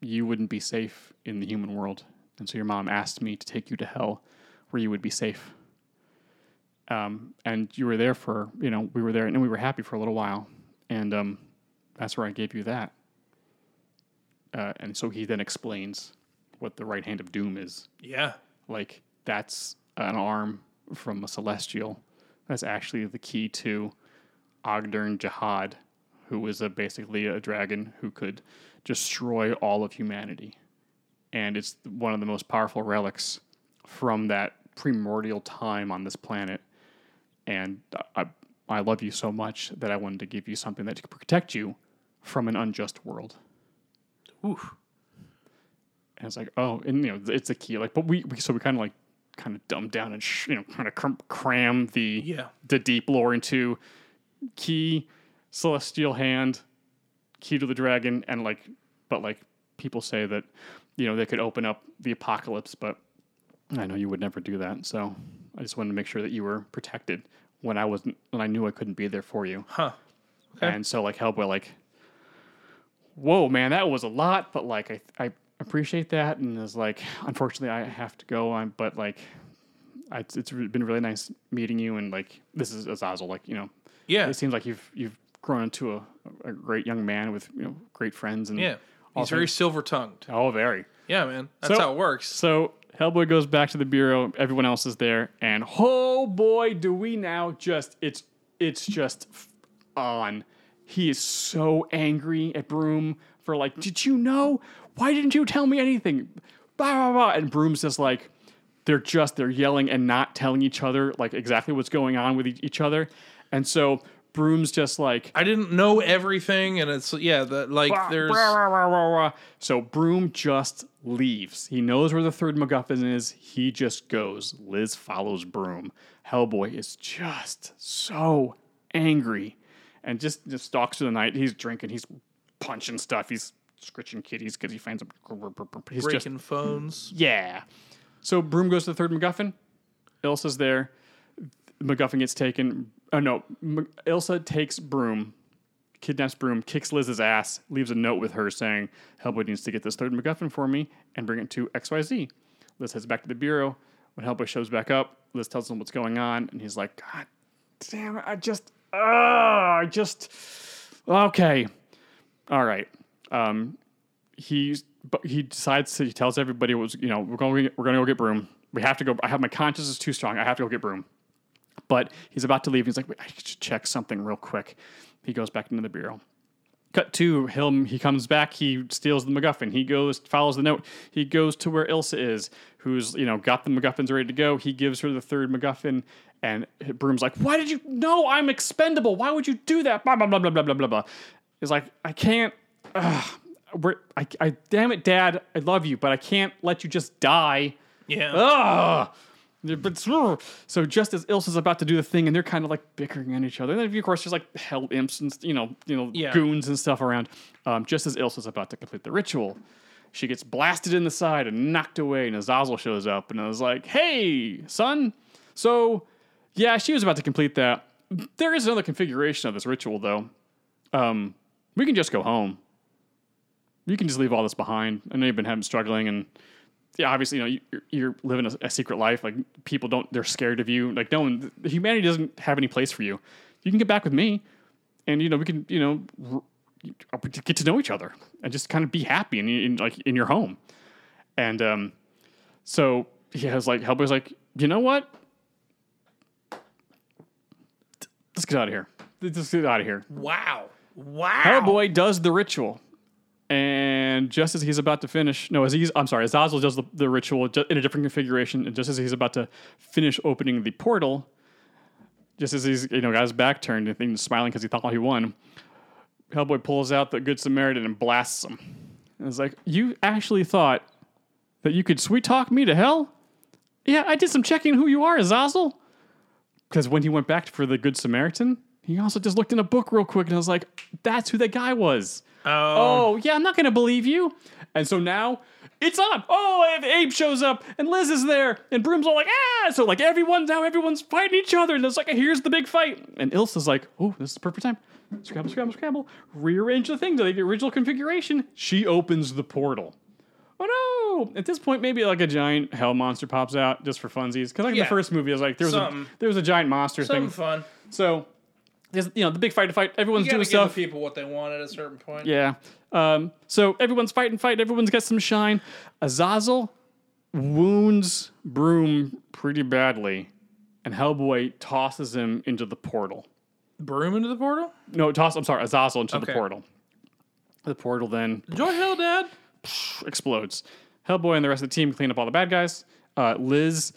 you wouldn't be safe in the human world, and so your mom asked me to take you to hell, where you would be safe. Um, and you were there for you know we were there and we were happy for a little while, and um, that's where I gave you that. Uh, and so he then explains what the right hand of doom is Yeah. like that's an arm from a celestial. That's actually the key to Ogdern Jahad, who was a, basically a dragon who could destroy all of humanity. And it's one of the most powerful relics from that primordial time on this planet. And I, I love you so much that I wanted to give you something that could protect you from an unjust world. Oof. And it's like, oh, and you know, it's a key. Like, but we, we so we kind of like kind of dumb down and sh- you know kind of cram, cram the Yeah. the deep lore into key, celestial hand, key to the dragon, and like, but like people say that you know they could open up the apocalypse, but I know you would never do that. So I just wanted to make sure that you were protected when I wasn't when I knew I couldn't be there for you. Huh. Okay. And so like Hellboy, like, whoa, man, that was a lot, but like I I appreciate that, and it's like unfortunately I have to go on, but like, I, it's been really nice meeting you, and like this is Azazel, like you know, Yeah. it seems like you've you've grown into a, a great young man with you know great friends and Yeah. He's very silver tongued. oh very. Yeah, man. That's So- how it works. So Hellboy goes back to the bureau. Everyone else is there, and oh boy, do we now just it's it's just f- on. He is so angry at Broom for like, did you know? Why didn't you tell me anything? Blah blah blah. And Broom's just like, they're just they're yelling and not telling each other like exactly what's going on with e- each other, and so Broom's just like, I didn't know everything, and it's yeah, that like there's. So Broom just leaves. He knows where the third MacGuffin is. He just goes. Liz follows Broom. Hellboy is just so angry and just, just stalks through the night. He's drinking. He's punching stuff. He's scritching kitties because he finds them. He's just breaking phones. yeah. So Broom goes to the third MacGuffin. Ilsa's there. MacGuffin gets taken. Oh no, Ilsa takes Broom, kidnaps Broom, kicks Liz's ass, leaves a note with her saying, "Hellboy needs to get this third MacGuffin for me and bring it to X Y Z." Liz heads back to the bureau. When Hellboy shows back up, Liz tells him what's going on, and he's like, "God damn it! I just, ah, I just, okay, all right." Um, but he decides to he tells everybody was you know we're going we're going to go get broom we have to go i have my conscience is too strong i have to go get broom but he's about to leave. He's like, Wait, I should check something real quick. He goes back into the bureau. Cut to him. He comes back. He steals the MacGuffin. He goes, follows the note. He goes to where Ilsa is, who's you know got the MacGuffins ready to go. He gives her the third MacGuffin, and Broom's like, "Why did you? No, I'm expendable. Why would you do that?" Blah blah blah blah blah blah blah. He's like, I can't. Ugh, we're, I, I, damn it, Dad. I love you, but I can't let you just die. Yeah. Ugh. But so just as Ilsa's about to do the thing, and they're kind of like bickering at each other. And then of course there's like hell imps and you know you know Yeah. goons and stuff around. Um, just as Ilsa's about to complete the ritual, she gets blasted in the side and knocked away. And Azazel shows up and I was like, "Hey, son." So yeah, she was about to complete that. There is another configuration of this ritual though. Um, we can just go home you can just leave all this behind. I know you've been having struggling, and yeah, obviously, you know, you're, you're living a, a secret life. Like people don't, they're scared of you. Like no one, humanity doesn't have any place for you. You can get back with me, and you know, we can, you know, r- get to know each other and just kind of be happy in, in like in your home. And um, so he has like Hellboy's like, you know what? Let's get out of here. Let's get out of here. Wow. Wow. Hellboy does the ritual. And just as he's about to finish, no, as he's, I'm sorry, as Azazel does the, the ritual in a different configuration. And just as he's about to finish opening the portal, just as he's, you know, got his back turned and he's smiling because he thought he won, Hellboy pulls out the Good Samaritan and blasts him. And it's like, you actually thought that you could sweet talk me to hell? Yeah, I did some checking who you are, Azazel. Because when he went back for the Good Samaritan, he also just looked in a book real quick and I was like, that's who that guy was. Oh, yeah, I'm not going to believe you. And so now it's on. Oh, Abe shows up and Liz is there and Broom's all like, ah. So, like, everyone now, everyone's fighting each other. And it's like, here's the big fight. And Ilsa's like, oh, this is the perfect time. Scramble, scramble, scramble. Rearrange the thing to the original configuration. She opens the portal. Oh no! At this point, maybe like a giant hell monster pops out just for funsies. Because like in Yeah. the first movie, I was like, there was a there was a giant monster Something thing. fun. So there's you know the big fight to fight. Everyone's You doing give stuff. people what they want at a certain point. Yeah. Um, so everyone's fighting, fight. Everyone's got some shine. Azazel wounds Broom pretty badly, and Hellboy tosses him into the portal. Broom into the portal? No, toss. I'm sorry, Azazel into the Okay. portal. The portal then Enjoy hell, Dad. explodes. Hellboy and the rest of the team clean up all the bad guys. Uh, Liz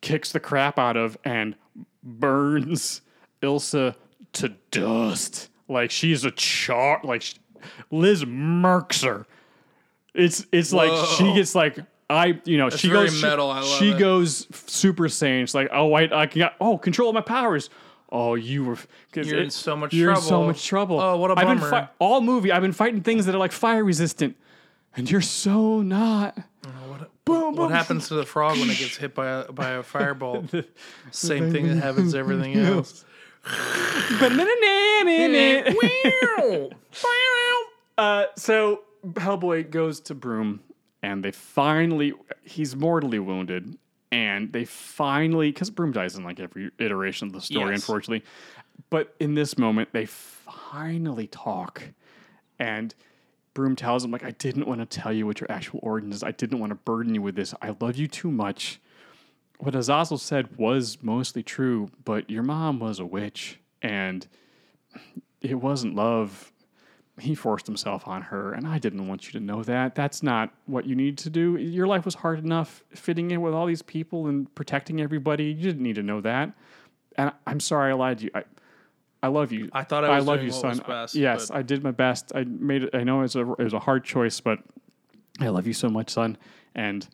kicks the crap out of and burns Ilsa to dust. Like she's a char. Like sh- Liz murks her. It's it's like she gets like I you know she goes metal, she it. goes Super Saiyan. She's like oh I I can oh control of my powers. Oh, you were. You're in so much you're in so trouble. much trouble. Oh, what a I've been bummer. fi- all movie. I've been fighting things that are like fire resistant, and you're so not. Oh, boom, boom. What happens to the frog when it gets hit by a by a fireball? Same thing that happens to everything else. uh, so Hellboy goes to Broom, and they finally he's mortally wounded, and they finally because Broom dies in like every iteration of the story, Yes. unfortunately. But in this moment, they finally talk, and Broom tells him like, "I didn't want to tell you what your actual origin is. I didn't want to burden you with this. I love you too much." What Azazel said was mostly true, but your mom was a witch, and it wasn't love. He forced himself on her, and I didn't want you to know that. That's not what you need to do. Your life was hard enough fitting in with all these people and protecting everybody. You didn't need to know that. And I'm sorry I lied to you. I, I love you. I thought I was love doing you, son. best, yes, but- I did my best. I made it. I know it was a it was a hard choice, but I love you so much, son. And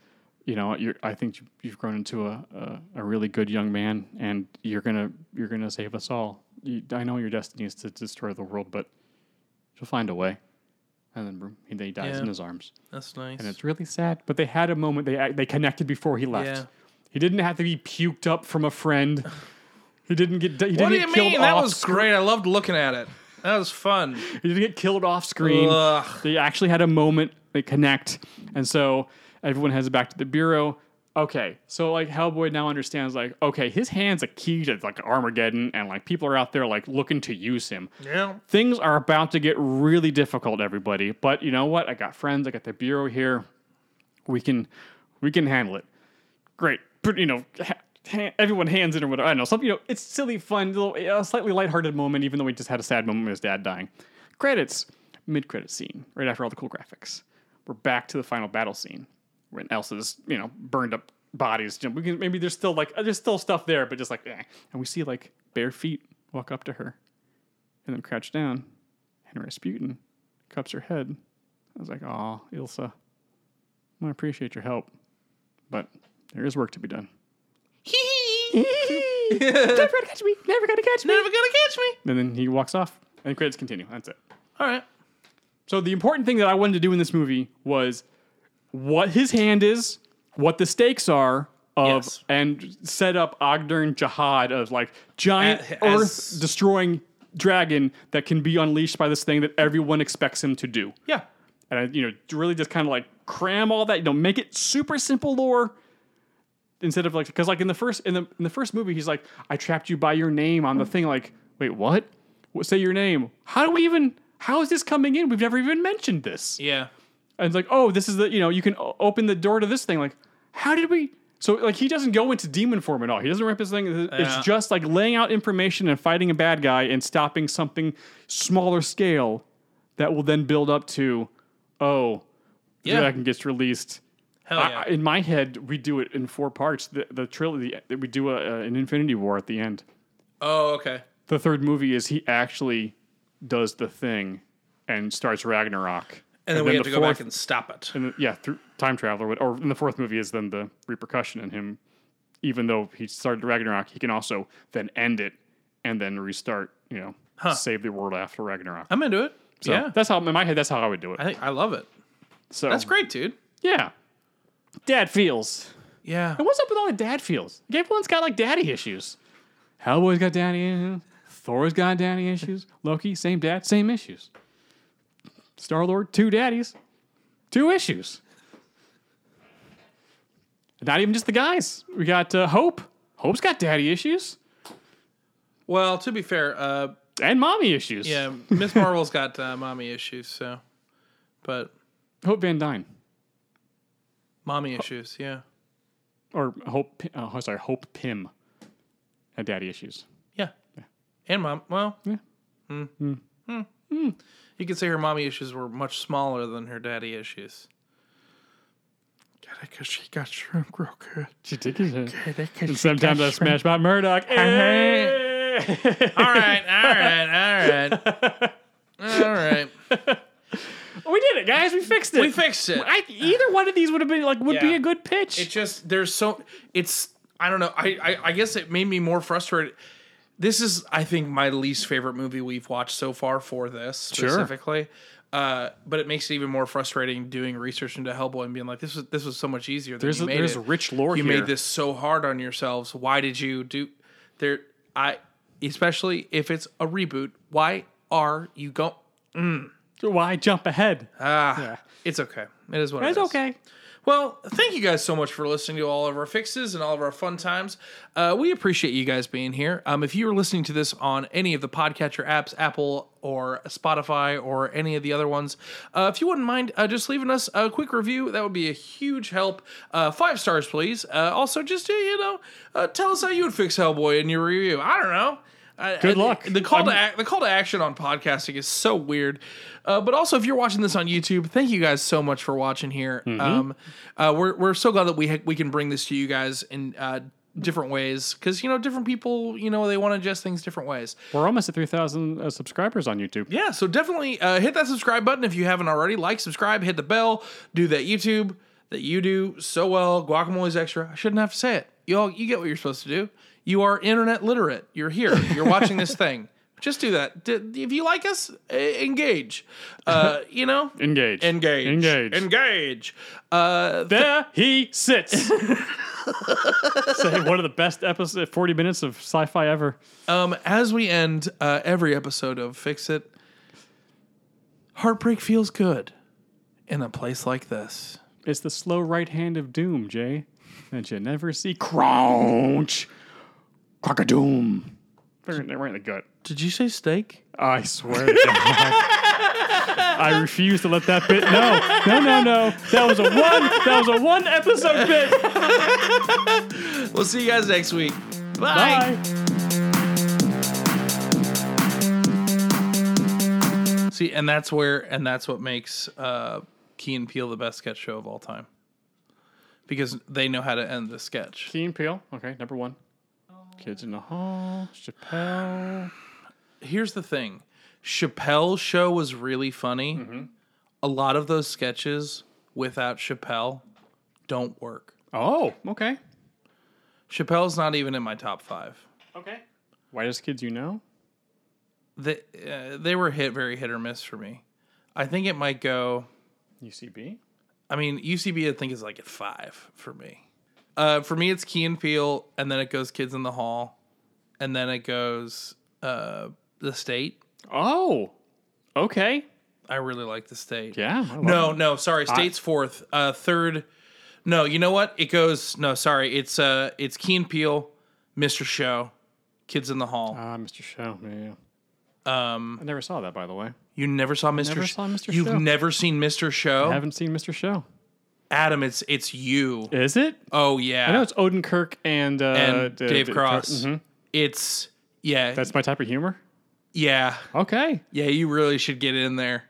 you know, you're, I think you- you've grown into a, a, a really good young man, and you're gonna you're gonna save us all. You, I know your destiny is to destroy the world, but you'll find a way. And then boom, he, he dies Yeah. in his arms, That's nice. and it's really sad. But they had a moment. They they connected before he left. Yeah. He didn't have to be puked up from a friend. He didn't get. He didn't do get you mean? That was screen. great. I loved looking at it. That was fun. He didn't get killed off screen. Ugh. They actually had a moment. They connect, and so everyone heads back to the bureau. Okay, so like Hellboy now understands like okay, his hand's a key to like Armageddon, and like people are out there like looking to use him. Yeah. Things are about to get really difficult, everybody. But you know what? I got friends. I got the bureau here. We can we can handle it. Great. But you know. Everyone hands in or whatever. I don't know. Something, you know, it's silly, fun, little, a slightly lighthearted moment, even though we just had a sad moment with his dad dying. Credits, mid credit scene, right after all the cool graphics. We're back to the final battle scene when Elsa's, you know, burned up bodies. You know, we can, maybe there's still like, there's still stuff there, but just like, eh. And we see like bare feet walk up to her and then crouch down. And Rasputin cups her head. I was like, oh, Ilsa, I appreciate your help, but there is work to be done. Never gonna catch me. Never gonna catch me. Never gonna catch me. And then he walks off, and credits continue. That's it. All right. So the important thing that I wanted to do in this movie was what his hand is, what the stakes are of, Yes. and set up Ogdern Jahad of like giant A- earth as- destroying dragon that can be unleashed by this thing that everyone expects him to do. Yeah. And I, you know, really just kind of like cram all that, you know, make it super simple lore instead of like because like in the first in the in the first movie he's like I trapped you by your name on the thing like wait what? what say your name how do we even how is this coming in we've never even mentioned this Yeah. And it's like oh this is the you know you can o- open the door to this thing like how did we so like he doesn't go into demon form at all he doesn't rip his thing it's Yeah. just like laying out information and fighting a bad guy and stopping something smaller scale that will then build up to oh Yeah. dragon gets released Hell yeah. I- in my head, we do it in four parts. The, the trilogy, we do a, a- an Infinity War at the end. oh, okay. The third movie is he actually does the thing and starts Ragnarok. And then we have the to go back and stop it. and then- yeah, through time traveler would, or in the fourth movie is then the repercussion in him. Even though he started Ragnarok, he can also then end it and then restart. You know, save the world after Ragnarok. I'm into it. So yeah. that's how in my head. That's how I would do it. I think I love it. So That's great, dude. Yeah, dad feels. Yeah. And what's up with all the dad feels? Everyone's got like daddy issues. Hellboy's got daddy issues. Thor's got daddy issues. Loki, same dad, same issues. Star Lord, two daddies, two issues. Not even just the guys. We got uh, Hope. Hope's got daddy issues Well, to be fair, uh, and mommy issues. yeah, Miss Marvel's got uh, mommy issues, so, but Hope Van Dyne mommy issues, yeah, or Hope. Oh, sorry, Hope Pym had daddy issues. yeah, and mom. Well, Yeah. Hmm. Hmm. Hmm. You could say her mommy issues were much smaller than her daddy issues. Get it? Because she got shrunk real good. She did it. And sometimes I smash my Murdoch. All right, all right, all right, all right. We did it, guys. We fixed it. We fixed it. I, either one of these would have been like would be Yeah. a good pitch. It just there's so it's I don't know. I, I I guess it made me more frustrated. This is I think my least favorite movie we've watched so far for this specifically. Uh, but it makes it even more frustrating doing research into Hellboy and being like, this was this was so much easier. Than There's you a- made there's it. rich lore You here. made this so hard on yourselves. Why did you do there? I especially if it's a reboot. Why are you going? well, Why jump ahead? Ah, it's okay. It is what it It's okay. Well, thank you guys so much for listening to all of our fixes and all of our fun times. Uh, we appreciate you guys being here. Um, if you are listening to this on any of the podcatcher apps, Apple or Spotify or any of the other ones, uh, if you wouldn't mind uh, just leaving us a quick review, that would be a huge help. Uh, five stars, please. Uh, also, just uh, you know, tell us how you would fix Hellboy in your review. I don't know. I- Good I- luck. The call to I'm- ac- the call to action on podcasting is so weird. Uh, but also, if you're watching this on YouTube, thank you guys so much for watching here. Mm-hmm. Um, uh, we're we're so glad that we ha- we can bring this to you guys in uh, different ways because you know different people you know they want to adjust things different ways. We're almost at 3,000 uh, subscribers on YouTube. Yeah, so definitely uh, hit that subscribe button if you haven't already. Like, subscribe, hit the bell, do that YouTube that you do so well. Guacamole's extra. I shouldn't have to say it. You all, you get what you're supposed to do. You are internet literate. You're here. You're watching this thing. Just do that. D- if you like us, engage. Uh, you know, Engage. engage, Engage. engage. Uh, there he sits. Say one of the best episodes, 40 minutes of sci-fi ever. um, as we end uh, every episode of Fix It, heartbreak feels good in a place like this. It's the slow right hand of doom, Jay. That you never see. Crunch. Crockadoom. Right in the gut. Did you say steak? I swear to God. I refuse to let that bit. No, no, no, no. That was a one. That was a one episode bit. We'll see you guys next week. Bye. See, and that's where, and that's what makes uh, Key and Peele the best sketch show of all time, because they know how to end the sketch. Key and Peele. Okay, number one. Kids in the Hall. Chappelle. Here's the thing: Chappelle's show was really funny. A lot of those sketches without Chappelle don't work. Oh, okay. Chappelle's not even in my top five. Okay. Whitest kids you know? They uh, they were hit very hit or miss for me. I think it might go. UCB. I mean, UCB I think is like at five for me. Uh, for me, it's Key and Peele, and then it goes Kids in the Hall, and then it goes uh, The State. Oh, okay. I really like The State. Yeah. No, it. no, sorry. State's fourth. Uh, third. No, you know what? It goes. No, sorry. It's uh, it's Key and Peele, Mr. Show, Kids in the Hall. Ah, Mr. Show. Yeah. Um, I never saw that, by the way. you never saw Mr. never Sh- saw Mr. Show. You've Show. never seen Mr. Show, I haven't seen Mr. Show. Adam. It's it's you. Is it? Oh yeah. I know it's Odenkirk and uh, and D- Dave D- Cross. Mhm. It's yeah, That's my type of humor. yeah, Okay. yeah. You really should get in there.